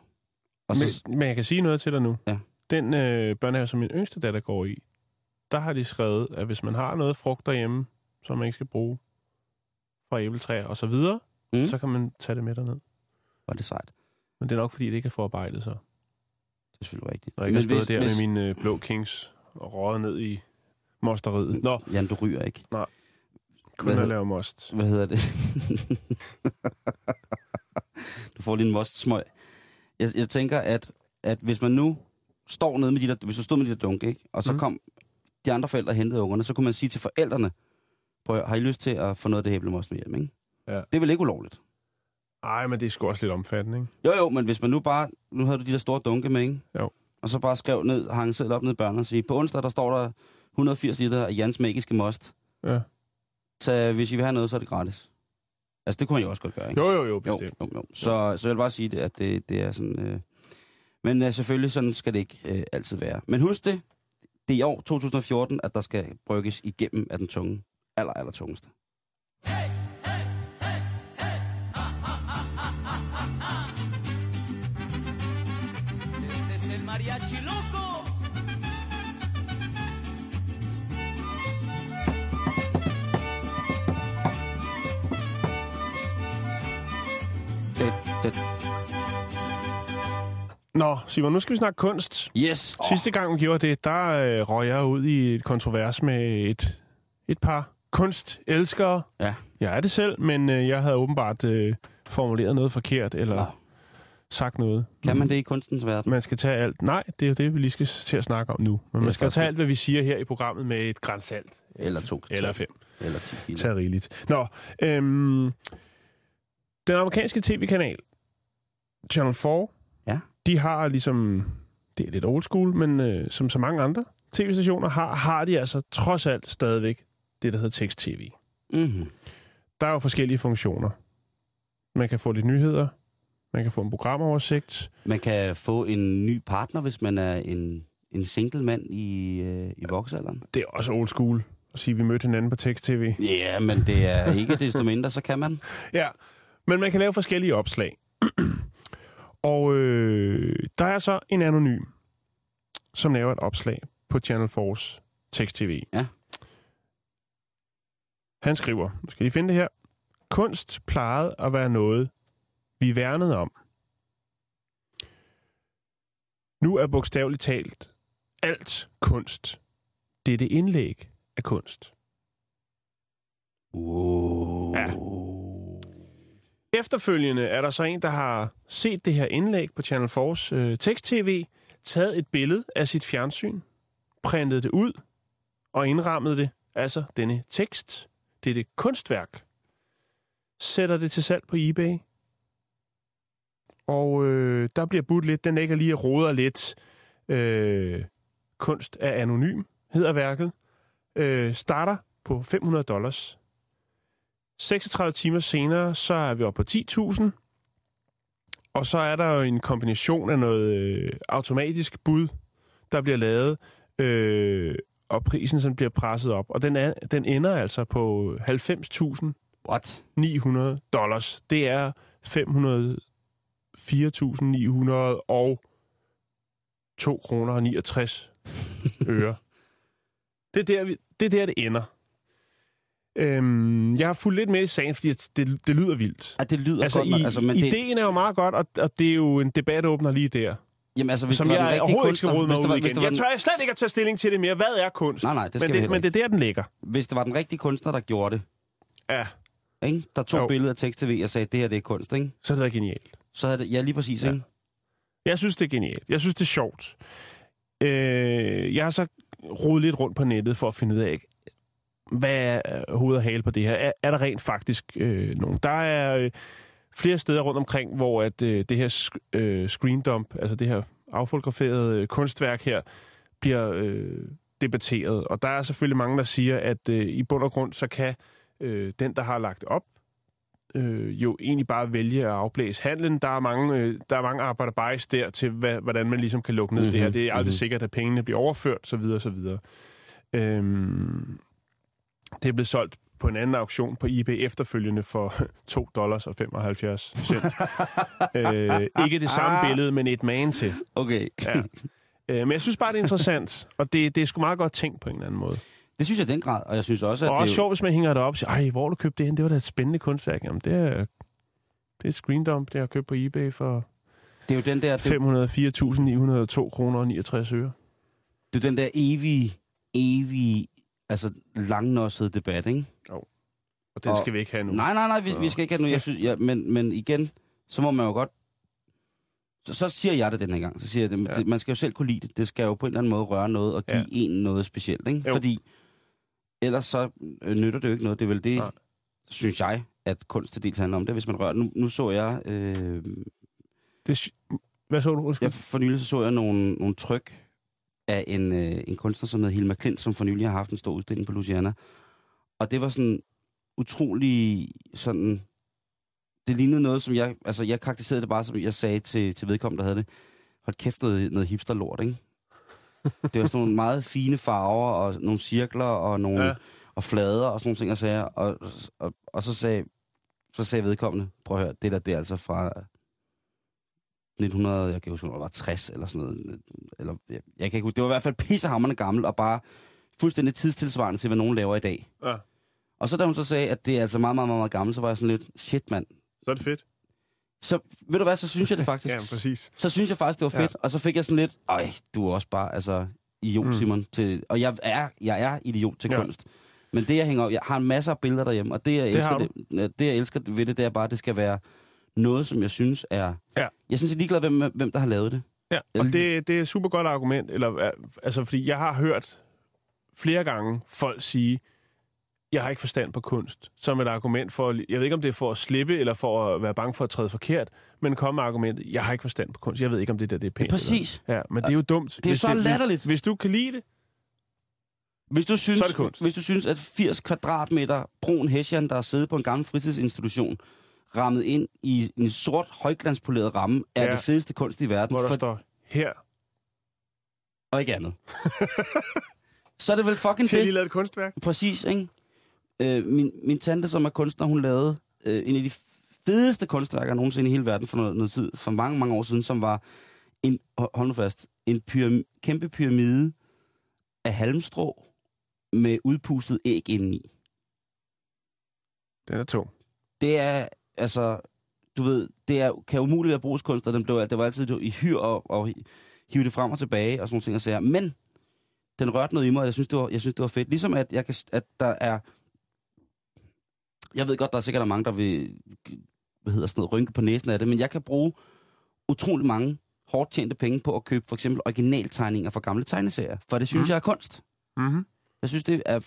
og så, Men, men jeg kan sige noget til dig nu. Ja. Den øh, børnehave, som min yngste datter går i, der har de skrevet, at hvis man har noget frugt derhjemme, som man ikke skal bruge fra æbletræer og så videre, mm. så kan man tage det med derned. var det sejt. Men det er nok, fordi det ikke er forarbejdet så. Er selvfølgelig rigtigt. Og ikke har Men stået der med mine øh, blå kings og røget ned i mosteriet. Nå, Jan, du ryger ikke. kun Hvad at lave most. Hvad hedder det? du får lige en most smøg. Jeg, jeg tænker, at, at hvis man nu står nede med de der, hvis du stod med de der dunke, ikke? og så Mm. kom de andre forældre og hentede ungerne, så kunne man sige til forældrene, prøv, har I lyst til at få noget af det hæblemost med hjem, ikke? Ja. Det er vel ikke ulovligt? Ej, men det er sgu også lidt omfattende, ikke? Jo, jo, men hvis man nu bare, nu havde du de der store dunke med, ikke? Jo. Og så bare skrev ned, hang selv op ned i børnene og sige, på onsdag, der står der 180 liter af Jans magiske most. Ja. Så hvis I vil have noget, så er det gratis. Altså, det kunne man jo også godt gøre, ikke? Jo, jo, jo, jo, bestemt. jo, jo. Så, så jeg vil bare sige det, at det, det er sådan... Øh... Men øh, selvfølgelig, sådan skal det ikke øh, altid være. Men husk det, det er i år 2014, at der skal brygges igennem af den tunge, aller, aller tungeste. Mariachi loco. Det, det. Nå, Simon, nu skal vi snakke kunst. Yes! Sidste gang vi gjorde det, der øh, røg jeg ud i et kontrovers med et, et par kunstelskere. Ja. Jeg er det selv, men øh, jeg havde åbenbart øh, formuleret noget forkert, eller Nå. Sagt noget. Kan man det i kunstens verden? Man skal tage alt. Nej, det er jo det, vi lige skal til at snakke om nu. Men man skal tage alt, hvad vi siger her i programmet med et græns salt. Eller to. Eller fem. Eller 10 kilo. Tag rigeligt. Nå, øhm, den amerikanske tv-kanal, Channel 4, Ja. de har ligesom, det er lidt old school, men øh, som så mange andre tv-stationer har, har de altså trods alt stadigvæk det, der hedder tekst-tv. Mm-hmm. Der er jo forskellige funktioner. Man kan få lidt nyheder, man kan få en programoversigt, Man kan få en ny partner, hvis man er en, en single mand i, øh, i voksalderen. det er også old school at sige, at vi mødte hinanden på tekst-tv. Ja, men det er ikke desto mindre, så kan man. Ja, men man kan lave forskellige opslag. og øh, der er så en anonym, som laver et opslag på Channel 4's tekst-tv. Ja. Han skriver, nu skal I finde det her. Kunst plejede at være noget, vi værnede om. Nu er bogstaveligt talt alt kunst. Dette indlæg er kunst. Wow. Ja. Efterfølgende er der så en, der har set det her indlæg på Channel 4's øh, tekst-tv, taget et billede af sit fjernsyn, printet det ud og indrammet det, altså denne tekst, det er det kunstværk, sætter det til salg på eBay. Og øh, der bliver budt lidt, den ikke lige roder lidt. Øh, kunst er anonym hedder værket. Øh, starter på 500 dollars. 36 timer senere, så er vi oppe på 10.000. Og så er der jo en kombination af noget øh, automatisk bud, der bliver lavet, øh, og prisen som bliver presset op. Og den, er, den ender altså på 90.000. 900 dollars. Det er 500 4.902 kroner og 69 øre. Det er der, vi, det, er der det ender. Øhm, jeg har fulgt lidt med i sagen, fordi det, det lyder vildt. Ja, det lyder altså, godt. I, altså, men ideen det... er jo meget godt, og, og det er jo en debatåbner lige der. Jamen, altså, hvis som jeg overhovedet ikke skal rode mig var, ud igen. Var, jeg tør jeg slet ikke at tage stilling til det mere. Hvad er kunst? Nej, nej, det skal men, det, men det er der, den ligger. Hvis det var den rigtige kunstner, der gjorde det. Ja. Ikke? Der tog jo. billeder af tekst-tv og sagde, det her det er kunst, ikke? Så det er genialt så havde det, ja, lige præcis, Ja. ikke? Jeg synes, det er genialt. Jeg synes, det er sjovt. Øh, jeg har så rodet lidt rundt på nettet for at finde ud af, hvad er hoved og hale på det her. Er, er der rent faktisk øh, nogen? Der er øh, flere steder rundt omkring, hvor at øh, det her sk- øh, screen dump, altså det her affotograferede øh, kunstværk her, bliver øh, debatteret. Og der er selvfølgelig mange, der siger, at øh, i bund og grund, så kan øh, den, der har lagt op, øh, jo egentlig bare vælge at afblæse handlen. Der er mange, øh, der er mange arbejder bias der til, hvad, hvordan man ligesom kan lukke ned mm-hmm, det her. Mhm, Det er aldrig mhm. sikkert, at pengene bliver overført, så videre, så videre. Øhm, det er blevet solgt på en anden auktion på eBay efterfølgende for 2 dollars og 75 cent. øh, ikke det samme Ah. billede, men et man til. Okay. Ja. Øh, men jeg synes bare, det er interessant, og det, det er sgu meget godt tænkt på en eller anden måde. Det synes jeg den grad, og jeg synes også, at Og det også er jo- sjovt, hvis man hænger det op og siger, ej, hvor du købt det hen? Det var da et spændende kunstværk. Jamen, det er, det er screen dump, det har jeg købt på eBay for det er jo den der, det, 504.902 kroner og 69 øre. det er den der evige, evige, altså langnossede debat, ikke? Og den Og- skal vi ikke have nu. Nej, nej, nej, vi, vi skal ikke have noget. Jeg synes, ja, men, men igen, så må man jo godt... Så, så siger jeg det den her gang. Så siger jeg det, Ja. det, man skal jo selv kunne lide det. Det skal jo på en eller anden måde røre noget og give Ja. ja. en noget specielt, ikke? Jo. Fordi ellers så øh, nytter det jo ikke noget. Det er vel det, Nej. synes jeg, at kunst til dels handler om. Det hvis man rører... Nu, nu så jeg... Øh, Det, hvad så du? Undskyld. jeg for nylig så, så jeg nogle, nogle tryk af en, øh, en kunstner, som hedder Hilma Klint, som for nylig har haft en stor udstilling på Louisiana. Og det var sådan utrolig sådan... Det lignede noget, som jeg... Altså, jeg karakteriserede det bare, som jeg sagde til, til vedkommende, der havde det. Hold kæft, noget, noget hipsterlort, ikke? Det var sådan nogle meget fine farver, og nogle cirkler, og nogle... Ja. Og flader, og sådan nogle ting, og sager. Og, og, og så sagde så sagde vedkommende, prøv at høre, det der, det er altså fra 1900, jeg kan huske, det var 60 eller sådan noget. Eller, jeg, jeg kan ikke huske, det var i hvert fald pissehammerende gammelt, og bare fuldstændig tidstilsvarende til, hvad nogen laver i dag. Ja. Og så da hun så sagde, at det er altså meget, meget, meget, meget gammelt, så var jeg sådan lidt, shit mand. Så er det fedt. Så ved du hvad, så synes jeg det faktisk. Ja, præcis. Så synes jeg faktisk, det var fedt. Ja. Og så fik jeg sådan lidt, ej, du er også bare, altså, idiot, Mm. Simon. Til, og jeg er, jeg er idiot til Ja. kunst. Men det, jeg hænger op, jeg har en masse af billeder derhjemme, og det, jeg Det elsker, det, det, jeg elsker ved det, det er bare, at det skal være noget, som jeg synes er... Ja. Jeg synes, jeg er ligeglad, hvem, hvem der har lavet det. Ja, og det, det er et super godt argument. Eller, altså, fordi jeg har hørt flere gange folk sige, jeg har ikke forstand på kunst, som et argument for, jeg ved ikke om det er for at slippe, eller for at være bange for at træde forkert, men komme med argumentet, jeg har ikke forstand på kunst, jeg ved ikke om det der det er pænt. Præcis. Eller. Ja, men det er jo dumt. Det er jo så latterligt. Hvis, du kan lide det, Hvis du, synes, Så er det kunst. hvis du synes, at 80 kvadratmeter brun hessian, der er siddet på en gammel fritidsinstitution, rammet ind i en sort, højglanspoleret ramme, er Ja. det fedeste kunst i verden, hvor der for, står, her, og ikke andet. så er det vel fucking har jeg lige det. lavet et kunstværk. Præcis, ikke? Øh, min, min tante, som er kunstner, hun lavede øh, en af de fedeste kunstværker nogensinde i hele verden for noget, noget tid, for mange, mange år siden, som var en, hold nu fast, en pyram, kæmpe pyramide af halmstrå med udpustet æg indeni. Den er tung. det er, altså, du ved, det er, kan umuligt være brugskunst, og den blev, det var altid i hyr og, og hive det frem og tilbage og sådan nogle ting og sager. Men den rørte noget i mig, og jeg synes, det var, jeg synes, det var fedt. Ligesom at, jeg kan, at der er... Jeg ved godt, der er sikkert mange, der vil hvad hedder sådan noget, rynke på næsen af det, men jeg kan bruge utrolig mange hårdt tjente penge på at købe for eksempel originaltegninger fra gamle tegneserier, for det synes mm. jeg er kunst. Mm-hmm. Jeg synes, det er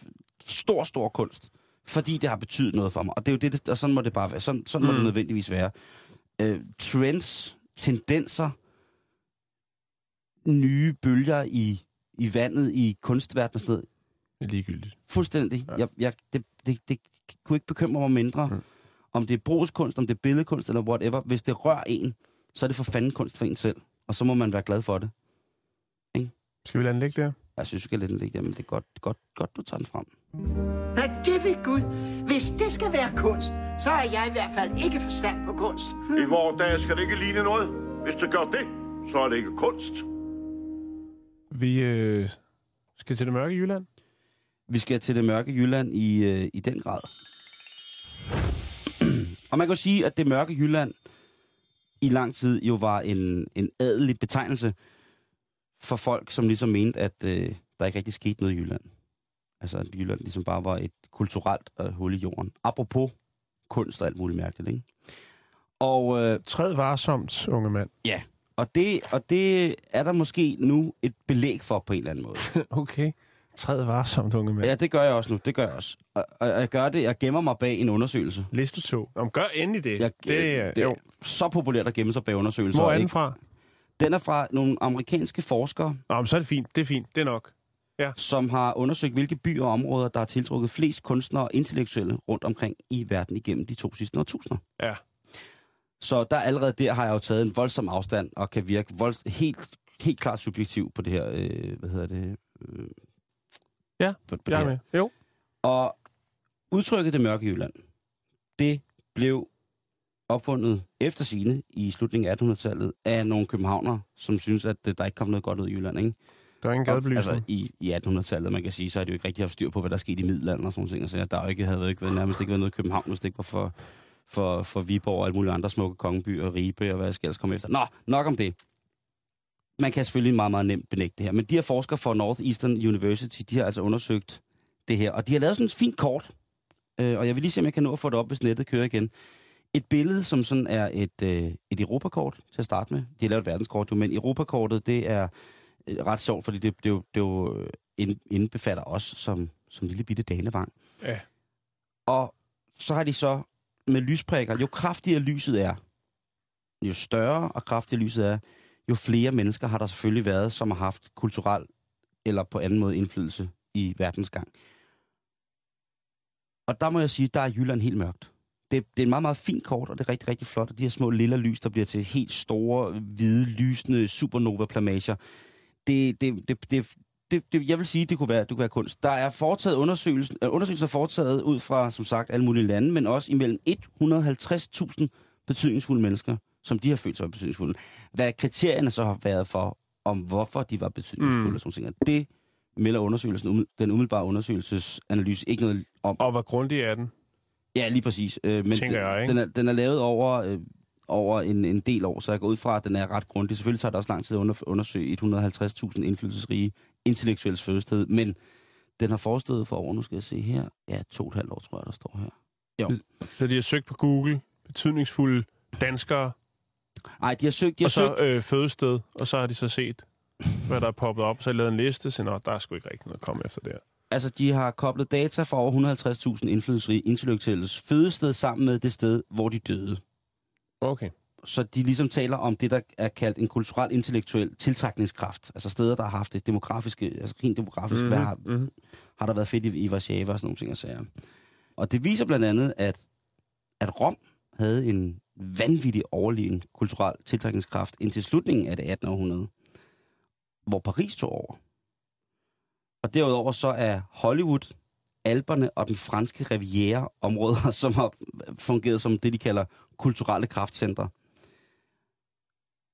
stor, stor kunst, fordi det har betydet noget for mig. Og det er jo det, det og sådan må det bare være. Sådan, sådan mm. må det Mm. nødvendigvis være. Øh, trends, tendenser, nye bølger i, i vandet, i kunstverdenen og sådan noget. Det er ligegyldigt. Fuldstændig. Ja. Jeg, jeg, det, det, det kunne ikke bekymre mig mindre. Mm. Om det er brugskunst, om det er billedkunst eller whatever. Hvis det rører en, så er det for fanden kunst for en selv. Og så må man være glad for det. Skal vi lade den ligge der? Jeg synes, vi skal lidt ligge der, men det er godt, godt, godt, du tager den frem. Nej, det vil Gud. Hvis det skal være kunst, så har jeg i hvert fald ikke forstand på kunst. I vores dage skal det ikke ligne noget. Hvis det gør det, så er det ikke kunst. Vi øh, skal til det mørke Jylland. Vi skal til det mørke Jylland i, øh, i den grad. Og man kan jo sige, at det mørke Jylland i lang tid jo var en, en adelig betegnelse for folk, som ligesom mente, at øh, der ikke rigtig skete noget i Jylland. Altså, at Jylland ligesom bare var et kulturelt øh, hul i jorden. Apropos kunst og alt muligt mærkeligt, ikke? Og, øh, Træd varsomt, unge mand. og, det, og det er der måske nu et belæg for på en eller anden måde. Okay. Træd varsomt, unge mand. Ja, det gør jeg også nu. Det gør jeg også. Og, og jeg gør det, jeg gemmer mig bag en undersøgelse. Liste 2. Om gør endelig det. Jeg, det, er, det jo. er så populært at gemme sig bag undersøgelser. Hvor er den fra? Den er fra nogle amerikanske forskere, Nå, men så er det fint. Det er fint. Det er nok. som har undersøgt, hvilke byer og områder, der har tiltrukket flest kunstnere og intellektuelle rundt omkring i verden igennem de to sidste årtusinder. Ja. Så der allerede der har jeg jo taget en voldsom afstand og kan virke vold, helt, helt klart subjektiv på det her, øh, hvad hedder det? Øh, Ja, på, på Jeg det er her. med. Jo. Og udtrykket det mørke Jylland, det blev opfundet efter sine i slutningen af 1800-tallet af nogle københavnere, som synes, at øh, der ikke kom noget godt ud i Jylland. Ikke? Der er ingen gadebelysning. Altså i, i 1800-tallet, man kan sige, så har de jo ikke rigtig haft styr på, hvad der skete i middelalderen og sådan noget. Så der har jo ikke, havde ikke været, nærmest ikke været noget i København, hvis det ikke var for, for, for Viborg og alle mulige andre smukke kongebyer og Ribe og hvad jeg skal ellers komme efter. Nå, nok om det. Man kan selvfølgelig meget, meget nemt benægte det her. Men de her forskere fra Northeastern University, de har altså undersøgt det her. Og de har lavet sådan et fint kort. Øh, og jeg vil lige se, om jeg kan nå at få det op, hvis nettet kører igen. Et billede, som sådan er et, øh, et Europakort til at starte med. De har lavet et verdenskort jo, men Europakortet, det er øh, ret sjovt, fordi det, det, jo- det jo øh, ind- indbefatter os som, som lille bitte danevang. Ja. Og så har de så med lysprikker, jo kraftigere lyset er, jo større og kraftigere lyset er, jo flere mennesker har der selvfølgelig været, som har haft kulturel eller på anden måde indflydelse i verdens gang. Og der må jeg sige, der er Jylland helt mørkt. Det, det er en meget, meget fin kort, og det er rigtig, rigtig flot. Og de her små lille lys, der bliver til helt store, hvide, lysende supernova-plamager. Det, det, det, det, det, det, jeg vil sige, det kunne være, det kunne være kunst. Der er foretaget undersøgelser, øh, undersøgelser foretaget ud fra, som sagt, alle mulige lande, men også imellem 150.000 betydningsfulde mennesker, som de har følt sig betydningsfulde. Hvad kriterierne så har været for, om hvorfor de var betydningsfulde, Mm. og sådan. Det melder undersøgelsen, den umiddelbare undersøgelsesanalyse ikke noget om. Og hvor grundig er den? Ja, lige præcis. Øh, men Tænker den, jeg, ikke? Den, er, den er lavet over, øh, over en, en del år, så jeg går ud fra, at den er ret grundig. Selvfølgelig tager det også lang tid at under, undersøge 150.000 indflydelsesrige intellektuelle fødested, men den har forestået for over, nu skal jeg se her, ja, to og et halvt år, tror jeg, der står her. Jo. Så de har søgt på Google, betydningsfulde danskere, Nej, de har søgt, de har og så søgt, øh, fødested, og så har de så set, hvad der er poppet op, så har de lavet en liste, så der er sgu ikke rigtig noget at komme efter der. altså de har koblet data fra over 150.000 indflydelsesrige intellektuelles fødested sammen med det sted, hvor de døde. Okay. Så de ligesom taler om det, der er kaldt en kulturel intellektuel tiltrækningskraft. Altså steder, der har haft det demografiske, altså rent demografisk, mm-hmm. hvad har, mm-hmm. har der været fedt i, i Warszawa og sådan nogle ting og sager. Og det viser blandt andet, at, at Rom havde en vanvittig overlegen kulturel tiltrækningskraft indtil slutningen af det 18. århundrede, hvor Paris tog over. Og derudover så er Hollywood, Alperne og den franske riviera områder, som har fungeret som det, de kalder kulturelle kraftcentre.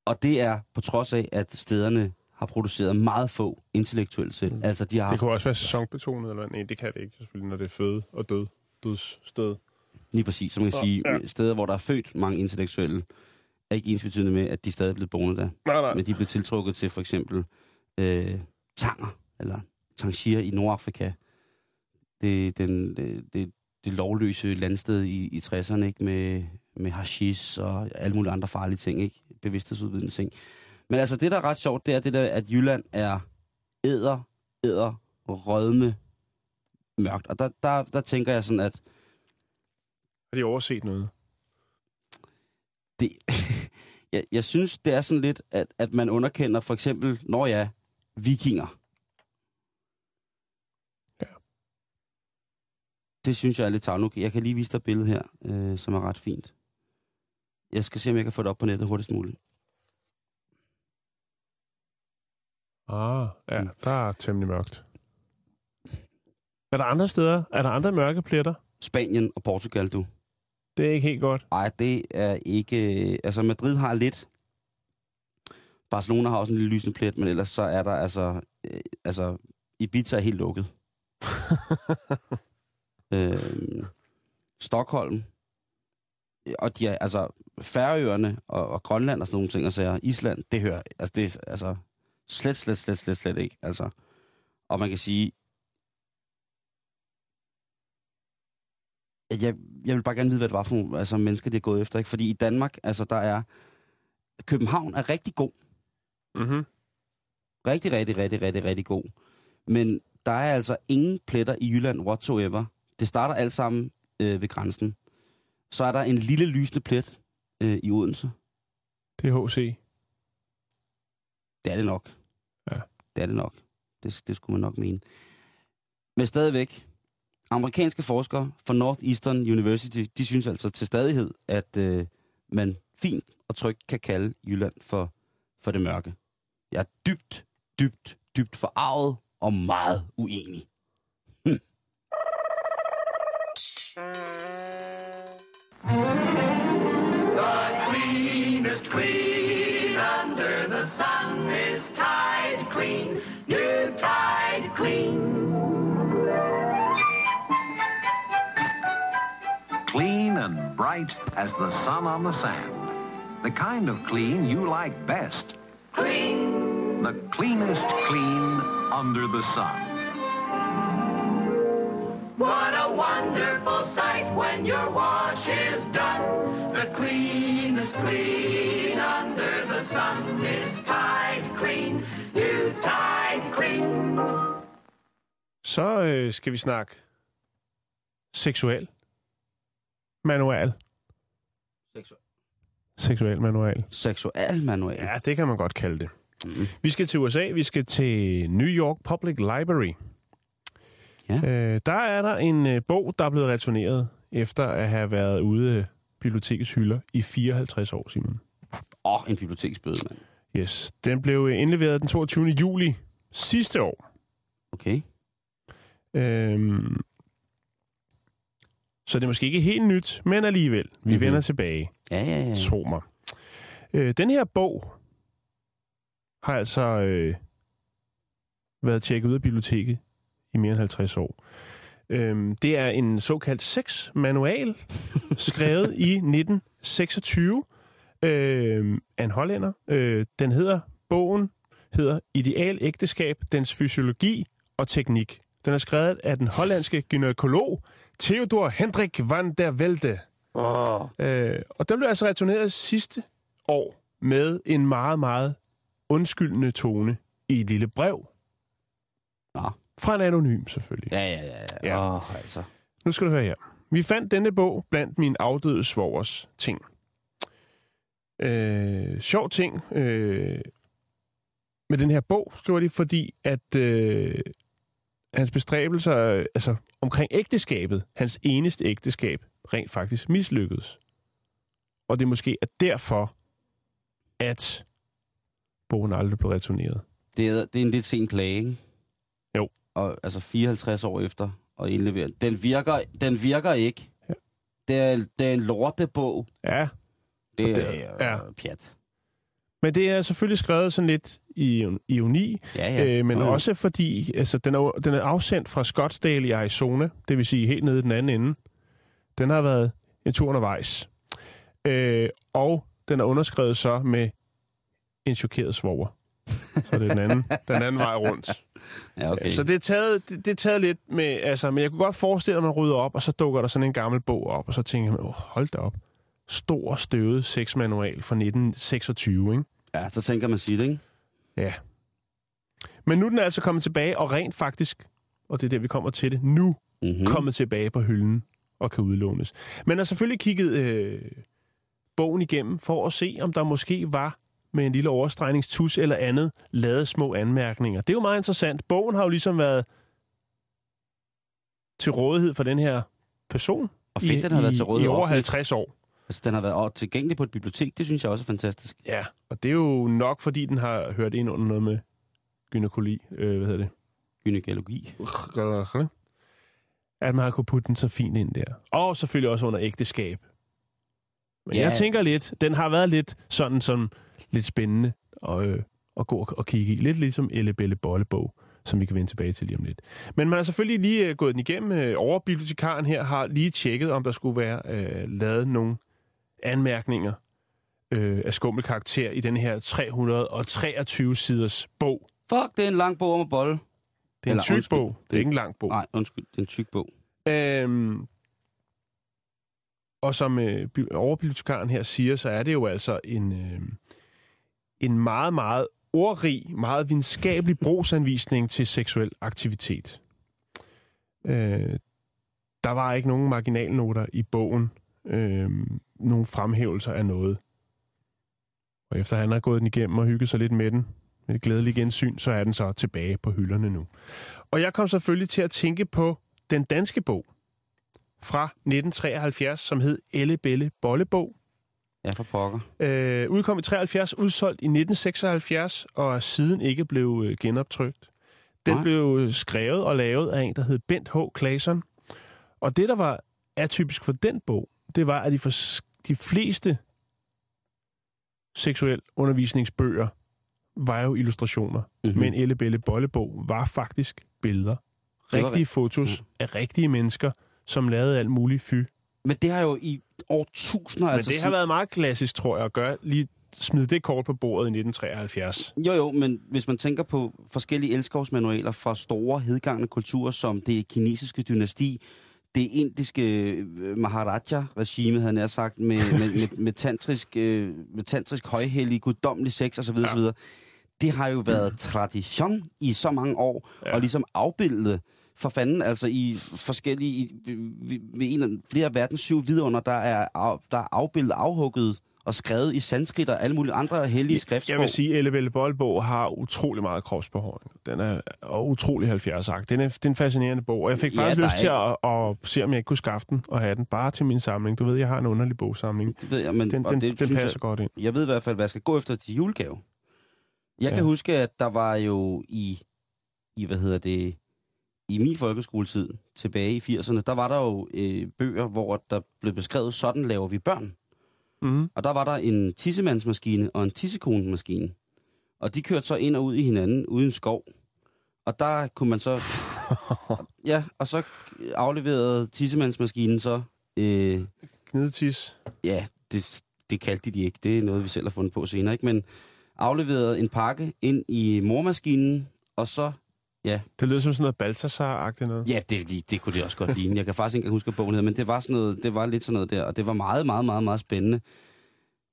Og det er på trods af, at stederne har produceret meget få intellektuelle selv. Mm. Altså, de har Det kunne også være sæsonbetonet, eller? Nej, det kan det ikke, selvfølgelig, når det er føde og død. Dødssted. Lige præcis, som man kan sige, ja. steder, hvor der er født mange intellektuelle, er ikke ens betydende med, at de stadig er blevet boende der. Nej, nej. Men de blev tiltrukket til for eksempel øh, Tanger, eller Tangier i Nordafrika. Det, den, det, det, det lovløse landsted i, i 60'erne, ikke? Med, med hashish og alle mulige andre farlige ting, ikke? Bevidsthedsudvidende ting. Men altså, det der er ret sjovt, det er det der, at Jylland er æder, æder, rødme, mørkt. Og der, der, der tænker jeg sådan, at Har de overset noget? det, jeg, jeg synes, det er sådan lidt, at, at man underkender for eksempel, når ja, vikinger. Ja. Det synes jeg er lidt tavligt. Jeg kan lige vise dig et billede her, øh, som er ret fint. Jeg skal se, om jeg kan få det op på nettet hurtigst muligt. Ah, ja, Mm. der er temmelig mørkt. Er der andre steder? Er der andre mørke pletter? Spanien og Portugal, du. Det er ikke helt godt. Nej, det er ikke... Altså, Madrid har lidt. Barcelona har også en lille lysende plet, men ellers så er der altså... Øh, altså, Ibiza er helt lukket. øh, Stockholm. Og de er, altså, Færøerne og, og Grønland og sådan nogle ting, og så Island, det hører... Altså, det er altså slet, slet, slet, slet, slet ikke. Altså, og man kan sige, jeg, jeg vil bare gerne vide, hvad det var for nogle altså, mennesker, de er gået efter. Ikke? Fordi i Danmark, altså der er... København er rigtig god. Mm-hmm. Rigtig, rigtig, rigtig, rigtig, rigtig god. Men der er altså ingen pletter i Jylland whatsoever. Det starter alt sammen øh, ved grænsen. Så er der en lille lysende plet øh, i Odense. Det er HC. Det er det nok. Ja. Det er det nok. Det, det skulle man nok mene. Men stadigvæk, amerikanske forskere fra Northeastern University, de synes altså til stadighed, at øh, man fint og trygt kan kalde Jylland for, for det mørke. Jeg er dybt, dybt, dybt forarvet og meget uenig. The cleanest queen. Bright as the sun on the sand. The kind of clean you like best. Clean. The cleanest clean under the sun. What a wonderful sight when your wash is done. The cleanest clean under the sun is Tide Clean. New Tide Clean. Så øh, skal vi snakke seksuel manual. Seksuel manual. Seksual manual. Ja, det kan man godt kalde det. Mm. Vi skal til USA. Vi skal til New York Public Library. Ja. Øh, der er der en øh, bog, der er blevet returneret efter at have været ude af bibliotekets hylder i 54 år, Simon. Åh, oh, en biblioteksbøde, mand. Yes. Den blev øh, indleveret den 22. juli sidste år. Okay. Øhm, så det er måske ikke helt nyt, men alligevel. Vi Mhm. mm-hmm. vender tilbage. Ja, ja, ja. Tro mig. Øh, den her bog har altså øh, været tjekket ud af biblioteket i mere end 50 år. Øhm, det er en såkaldt sexmanual, skrevet i 1926 øh, af en hollænder. Øh, den hedder, bogen hedder Ideal ægteskab, dens fysiologi og teknik. Den er skrevet af den hollandske gynekolog Theodor Hendrik van der Velde. Oh. Øh, og den blev altså returneret sidste år med en meget, meget undskyldende tone i et lille brev. Nå. Fra en anonym, selvfølgelig. Ja, ja, ja. ja. Ja. Oh, altså. Nu skal du høre her. Vi fandt denne bog blandt min afdøde svogers ting. Øh, sjov ting øh, med den her bog, skriver de, fordi at øh, hans bestræbelser øh, altså, omkring ægteskabet, hans eneste ægteskab, rent faktisk mislykkedes. Og det måske er derfor, at bogen aldrig blev returneret. Det er, det er en lidt sen klage, ikke? Jo. Og altså 54 år efter og indlevere. Den virker, den virker ikke. Ja. Det, er, det er en lortebog. Ja, Det, det- er ja. ja. pjat. men det er selvfølgelig skrevet sådan lidt ironi, Ja, Ja, øh, men jo. også fordi altså, den, er, den er afsendt fra Scottsdale i Arizona, det vil sige helt nede i den anden ende. Den har været en tur undervejs. Øh, og Den er underskrevet så med en chokeret svoger. Så det er den anden, den anden vej rundt. Ja, okay. Så det er, taget, det, det er taget lidt med, altså, men jeg kunne godt forestille mig, at man rydder op, og så dukker der sådan en gammel bog op, og så tænker man, oh, hold da op. Stor, støvet sexmanual fra 1926, ikke? Ja, så tænker man sige det, ikke? Ja. Men nu er den altså kommet tilbage, og rent faktisk, og det er der, vi kommer til det, nu Mm-hmm. kommet tilbage på hylden og kan udlånes. Men har selvfølgelig kigget øh, bogen igennem for at se, om der måske var med en lille overstregningstus eller andet, lavet små anmærkninger. Det er jo meget interessant. Bogen har jo ligesom været til rådighed for den her person Og fedt, i, den har været til rådighed i over offentligt. 50 år. Altså, den har været tilgængelig på et bibliotek. Det synes jeg også er fantastisk. Ja, og det er jo nok, fordi den har hørt ind under noget med gynækologi. Øh, hvad hedder det? Gynækologi. At man har kunne putte den så fint ind der. Og selvfølgelig også under ægteskab. Men Ja. jeg tænker lidt, den har været lidt sådan, sådan lidt spændende at, øh, at gå og, og kigge i. Lidt ligesom Elle Belle Bollebog, som vi kan vende tilbage til lige om lidt. Men man har selvfølgelig lige øh, gået den igennem. Øh, overbibliotekaren her har lige tjekket, om der skulle være øh, lavet nogle anmærkninger øh, af skummel karakter i den her 323 siders bog. Fuck, det er en lang bog om at bolle. Det er Eller en tyk undskyld. bog. Det er ikke en lang bog. Nej, undskyld, det er en tyk bog. Øhm, og som øh, bi- overbibliotekaren her siger, så er det jo altså en, øh, en meget, meget ordrig, meget videnskabelig brugsanvisning til seksuel aktivitet. Øh, der var ikke nogen marginalnoter i bogen, øh, nogen fremhævelser af noget. Og efter han har gået den igennem og hygget sig lidt med den, med et glædeligt gensyn, så er den så tilbage på hylderne nu. Og jeg kom selvfølgelig til at tænke på den danske bog fra 1973, som hed Elle Belle Bollebog. Ja, for pokker. Øh, udkom i 73, udsolgt i 1976, og er siden ikke blev øh, genoptrykt. Den Nej. blev skrevet og lavet af en, der hed Bent H. Claesson. Og det, der var atypisk for den bog, det var, at de, for, de fleste seksuel undervisningsbøger var jo illustrationer. Mhm. Mm-hmm. Men Elle Belle Bollebog var faktisk billeder. Rigtige fotos af rigtige mennesker, som lavede alt muligt fy. Men det har jo i år tusinder... Men altså det har været meget klassisk, tror jeg, at gøre. Lige smide det kort på bordet i 1973. Jo, jo, men hvis man tænker på forskellige elskovsmanualer fra store, hedgangende kulturer, som det kinesiske dynasti, det indiske øh, Maharaja-regime, havde jeg sagt, med, med, med, med, tantrisk, øh, med tantrisk højhellig, guddommelig sex osv. Ja. osv. Det har jo været tradition i så mange år, ja. og ligesom afbildet for fanden, altså i forskellige, i, ved, en af flere verdens syv vidunder, der er, der er afbildet, afhugget og skrevet i sanskrit og alle mulige andre hellige skriftsprog. Jeg vil sige, at Elle Belle Bollebog har utrolig meget kropsbehåring. Den er og utrolig 70 -agt. Den er, det er en fascinerende bog, og jeg fik Ja, faktisk der lyst til at, at, se, om jeg ikke kunne skaffe den og have den bare til min samling. Du ved, jeg har en underlig bogsamling. Det ved jeg, men Den, den, det den passer jeg, godt ind. Jeg ved i hvert fald, hvad jeg skal gå efter til julegave. Jeg ja. Ja. kan huske, at der var jo i, i, hvad hedder det, i min folkeskoletid, tilbage i 80'erne, der var der jo øh, bøger, hvor der blev beskrevet, sådan laver vi børn. Mm-hmm. Og der var der en tissemandsmaskine og en tissekonemaskine. Og de kørte så ind og ud i hinanden uden skov. Og der kunne man så... ja, og så afleverede tissemandsmaskinen så... Øh, Knidetis. ja, det, det kaldte de ikke. Det er noget, vi selv har fundet på senere, ikke? Men afleverede en pakke ind i mormaskinen, og så... Ja, Det lyder som sådan noget Balthasar-agtigt noget. ja det, det, kunne det også godt ligne. Jeg kan faktisk ikke huske, hvad bogen hed, men det var, sådan noget, det var lidt sådan noget der, og det var meget, meget, meget, meget spændende.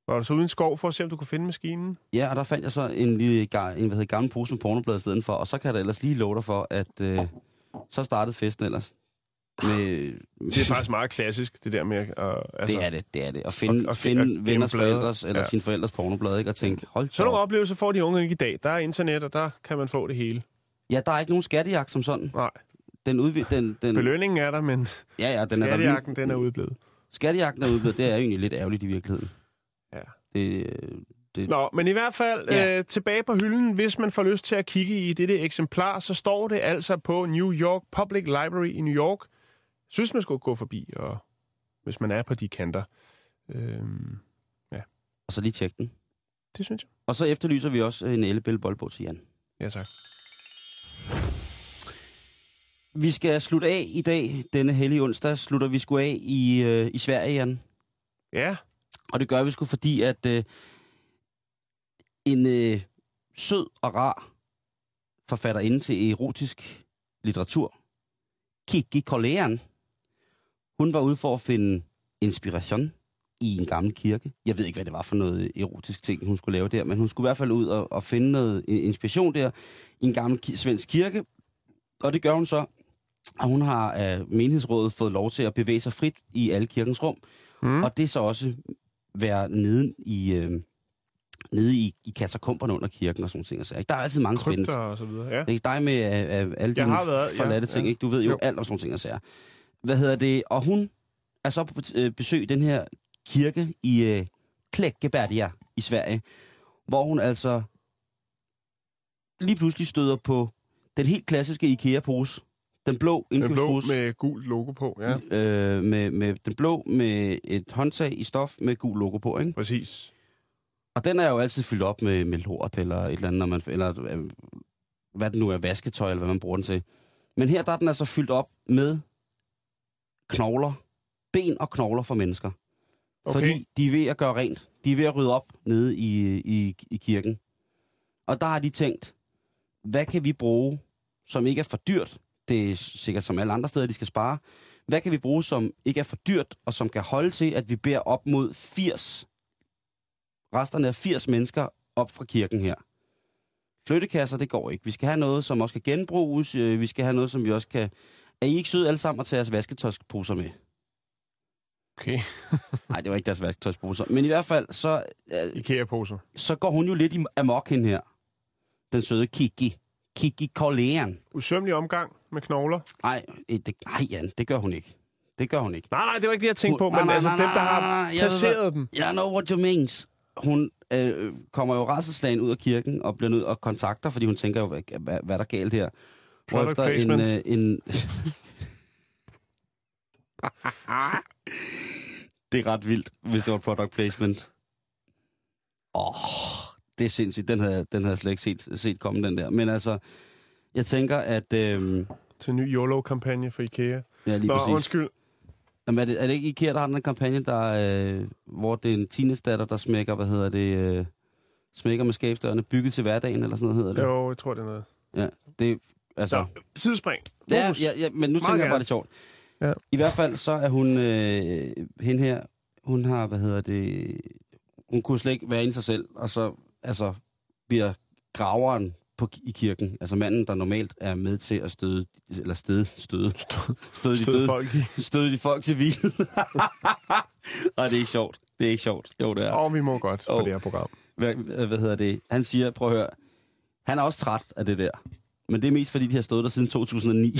Var du så uden skov for at se, om du kunne finde maskinen? Ja, og der fandt jeg så en lille en, hvad hedder, gammel pose med pornoblad i stedet for, og så kan jeg da ellers lige love dig for, at øh, så startede festen ellers. Med, Det er faktisk meget klassisk, det der med at... Altså, det er det, det er det. At finde, Og- og- finde og venners blade. forældres, eller Ja. sine forældres pornoblad, ikke? Og tænke, hold nogle da op. oplevelser får de unge ikke i dag. Der er internet, og der kan man få det hele. Ja, der er ikke nogen skattejagt som sådan. Nej, Den udvi- den, den, belønningen er der, men ja, ja, den er der skattejagten, den er udeblevet. Skattejagten er udblevet, det er jo egentlig lidt ærgerligt i virkeligheden. Ja. Det, det, Nå, men i hvert fald Ja. ja. øh, tilbage på hylden. Hvis man får lyst til at kigge i dette eksemplar, så står det altså på New York Public Library i New York. Jeg synes, man skulle gå forbi, og hvis man er på de kanter. Øhm, og så lige tjekke den. det synes jeg. Og så efterlyser vi også en Ellebælle boldbog til Jan. Ja, tak. Vi skal slutte af i dag, denne hellige onsdag, slutter vi sgu af i, øh, i Sverige, Jan. Ja, Og det gør vi sgu fordi, at øh, en øh, sød og rar forfatterinde til erotisk litteratur, Kiki Kolean, hun var ude for at finde inspiration i en gammel kirke. Jeg ved ikke, hvad det var for noget erotisk ting, hun skulle lave der, men hun skulle i hvert fald ud og, og finde noget inspiration der i en gammel ki- svensk kirke. Og det gør hun så, og hun har af menighedsrådet fået lov til at bevæge sig frit i alle kirkens rum. Mm. Og det er så også være nede i, øh, nede i, i katakomberne under kirken og sådan ting. Så, der er altid mange Krypter spændende. og så videre, ja. Ikke dig med af, af alle har været- ja, forladte ting, ja. ikke? Du ved jo, Jo. alt om sådan ting og sager. Hvad hedder det? Og hun er så på øh, besøg i den her kirke i øh, Kläckeberga i Sverige, hvor hun altså lige pludselig støder på den helt klassiske IKEA-pose. Den blå Den blå indkøbspose. med gul logo på, ja. Øh, med, med den blå med et håndtag i stof med gul logo på, ikke? Præcis. Og den er jo altid fyldt op med, med lort eller et eller andet, når man, eller øh, hvad det nu er, vasketøj eller hvad man bruger den til. Men her der er den altså fyldt op med knogler, ben og knogler for mennesker. Okay. Fordi de er ved at gøre rent. De er ved at rydde op nede i, i, i kirken. Og der har de tænkt, hvad kan vi bruge, som ikke er for dyrt? Det er sikkert som alle andre steder, de skal spare. Hvad kan vi bruge, som ikke er for dyrt, og som kan holde til, at vi beder op mod 80, resterne af 80 mennesker op fra kirken her? Flyttekasser, det går ikke. Vi skal have noget, som også kan genbruges. Øh, Vi skal have noget, som vi også kan... Er I ikke søde alle sammen at tage jeres vasketøjsposer med? Okay. Nej, det var ikke deres vasketøjsposer. Men i hvert fald, så, øh, IKEA-poser. så går hun jo lidt i amok hende her. Den søde Kiki. Kiki Kolean. Usømmelig omgang med knogler. Nej, øh, det, nej, Jan, det gør hun ikke. Det gør hun ikke. Nej, nej, det var ikke det, jeg tænkte på, Hun- men nej, altså nej, dem, der nej, har nej, nej, jeg placeret hvad- dem. I know what you means. Hun øh, kommer jo rasselslagen ud af kirken og bliver nødt og kontakter, fordi hun tænker jo, hvad, hvad, hvad er der galt her? Product Hvorefter en, øh, en... det er ret vildt, hvis det var product placement. Åh, oh, det er sindssygt. Den havde, den havde jeg slet ikke set, set komme, den der. Men altså, jeg tænker, at... Øh, Til en ny YOLO-kampagne for IKEA. ja, lige Nå, præcis. undskyld. Jamen, er, det, er det ikke IKEA, der har den kampagne, der, øh, hvor det er en teenage-datter, der smækker, hvad hedder det, øh, smækker med skabsdørene, bygget til hverdagen, eller sådan noget hedder det? Jo, jeg tror, det er noget. Ja, det altså... Så, sidespring. Ja, ja, ja, men nu Meget tænker jeg gerne. bare, det sjovt. Ja. I hvert fald, så er hun, øh, hende her, hun har, hvad hedder det, hun kunne slet ikke være inde i sig selv, og så, altså, bliver graveren på, i kirken, altså manden, der normalt er med til at støde, eller støde, støde, støde de Stød døde, folk i. støde de folk til hvile. Og det er ikke sjovt. Det er ikke sjovt. Jo, det er. Og vi må godt på Åh. det her program. Hvad, hvad hedder det? Han siger, prøv at høre, han er også træt af det der. Men det er mest, fordi de har stået der siden 2009.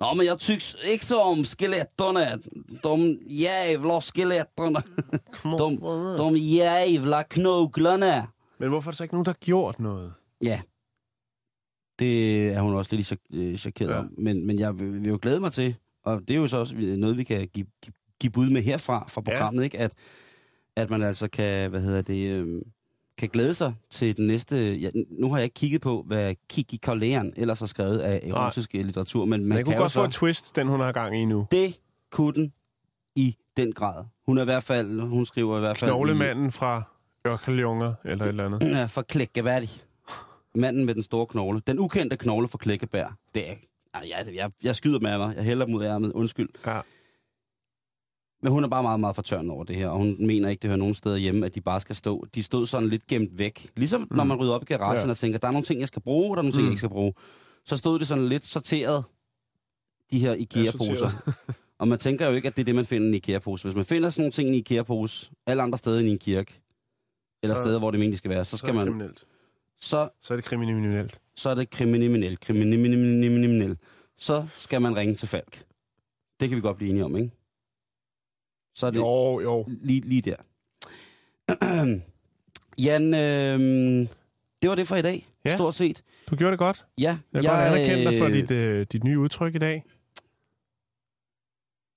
Nå, men jeg tycks ikke så om skeletterne. De jävla skeletterna. De, de jävla knoglarna. Men hvorfor er der så ikke nogen, der har gjort noget? Ja. Det er hun også lidt chok- øh, chokeret Ja. ja. om. Men, men jeg vil, vil jo glæde mig til, og det er jo så også noget, vi kan give, give, give bud med herfra, fra Ja. programmet, ikke? At, at man altså kan, hvad hedder det, øh, kan glæde sig til den næste... Ja, nu har jeg ikke kigget på, hvad Kiki Kolean ellers har skrevet af erotisk litteratur, men Men man kunne kan jo godt få et twist, den hun har gang i nu. Det kunne den i den grad. Hun er i hvert fald, hun skriver i hvert fald... i- Knoglemanden fra Ørkeljunger, eller et eller andet. Ja, for Klækkeværdig. Manden med den store knogle. Den ukendte knogle for Klækkebær. Det er... Ej, jeg, jeg, jeg skyder med mig. Jeg hælder mod ærmet. Undskyld. Ja. Men hun er bare meget, meget fortørnet over det her, og hun mener ikke, det hører nogen steder hjemme, at de bare skal stå. De stod sådan lidt gemt væk. Ligesom mm. når man rydder op i garagen Ja. ja. og tænker, der er nogle ting, jeg skal bruge, og der er nogle ting, Mm. jeg ikke skal bruge. Så stod det sådan lidt sorteret, de her IKEA-poser. og man tænker jo ikke, at det er det, man finder i en IKEA-pose. Hvis man finder sådan nogle ting i en IKEA-pose, alle andre steder end i en kirke, eller Så- steder, hvor det egentlig skal være, så Så er skal det man... kriminelt. Så Så er det kriminelt. så er det kriminel, kriminel, så skal man ringe til Falk. Det kan vi godt blive enige om, ikke? Så er det Jo, jo. lige, lige der. Jan, øh, det var det for i dag, Ja. stort set. Du gjorde det godt. Ja, Jeg vil godt anerkende dig for øh, dit, øh, dit nye udtryk i dag.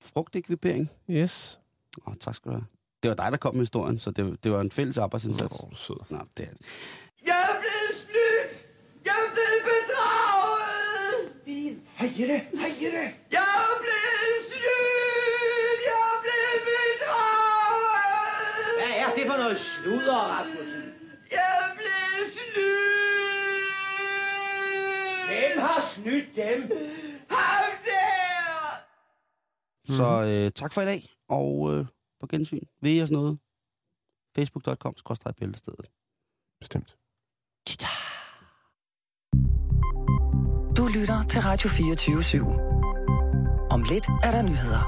Frugtekvipering. Yes. Åh, tak skal du have. Det var dig, der kom med historien, så det, det var en fælles arbejdsindsats. Er sød. Nå, det er... Jeg er blevet snydt! Jeg er blevet bedraget! Hej Jette, hej Jette. Jeg er blevet snydt! Jeg er blevet det for noget sludder, Rasmussen? Jeg er blevet snydt! Hvem har snydt dem? Ham der! Så øh, tak for i dag, og øh, på gensyn. Ved I os noget? Facebook.com-bæltestedet. Bestemt. Du lytter til Radio 24 /7. Om lidt er der nyheder.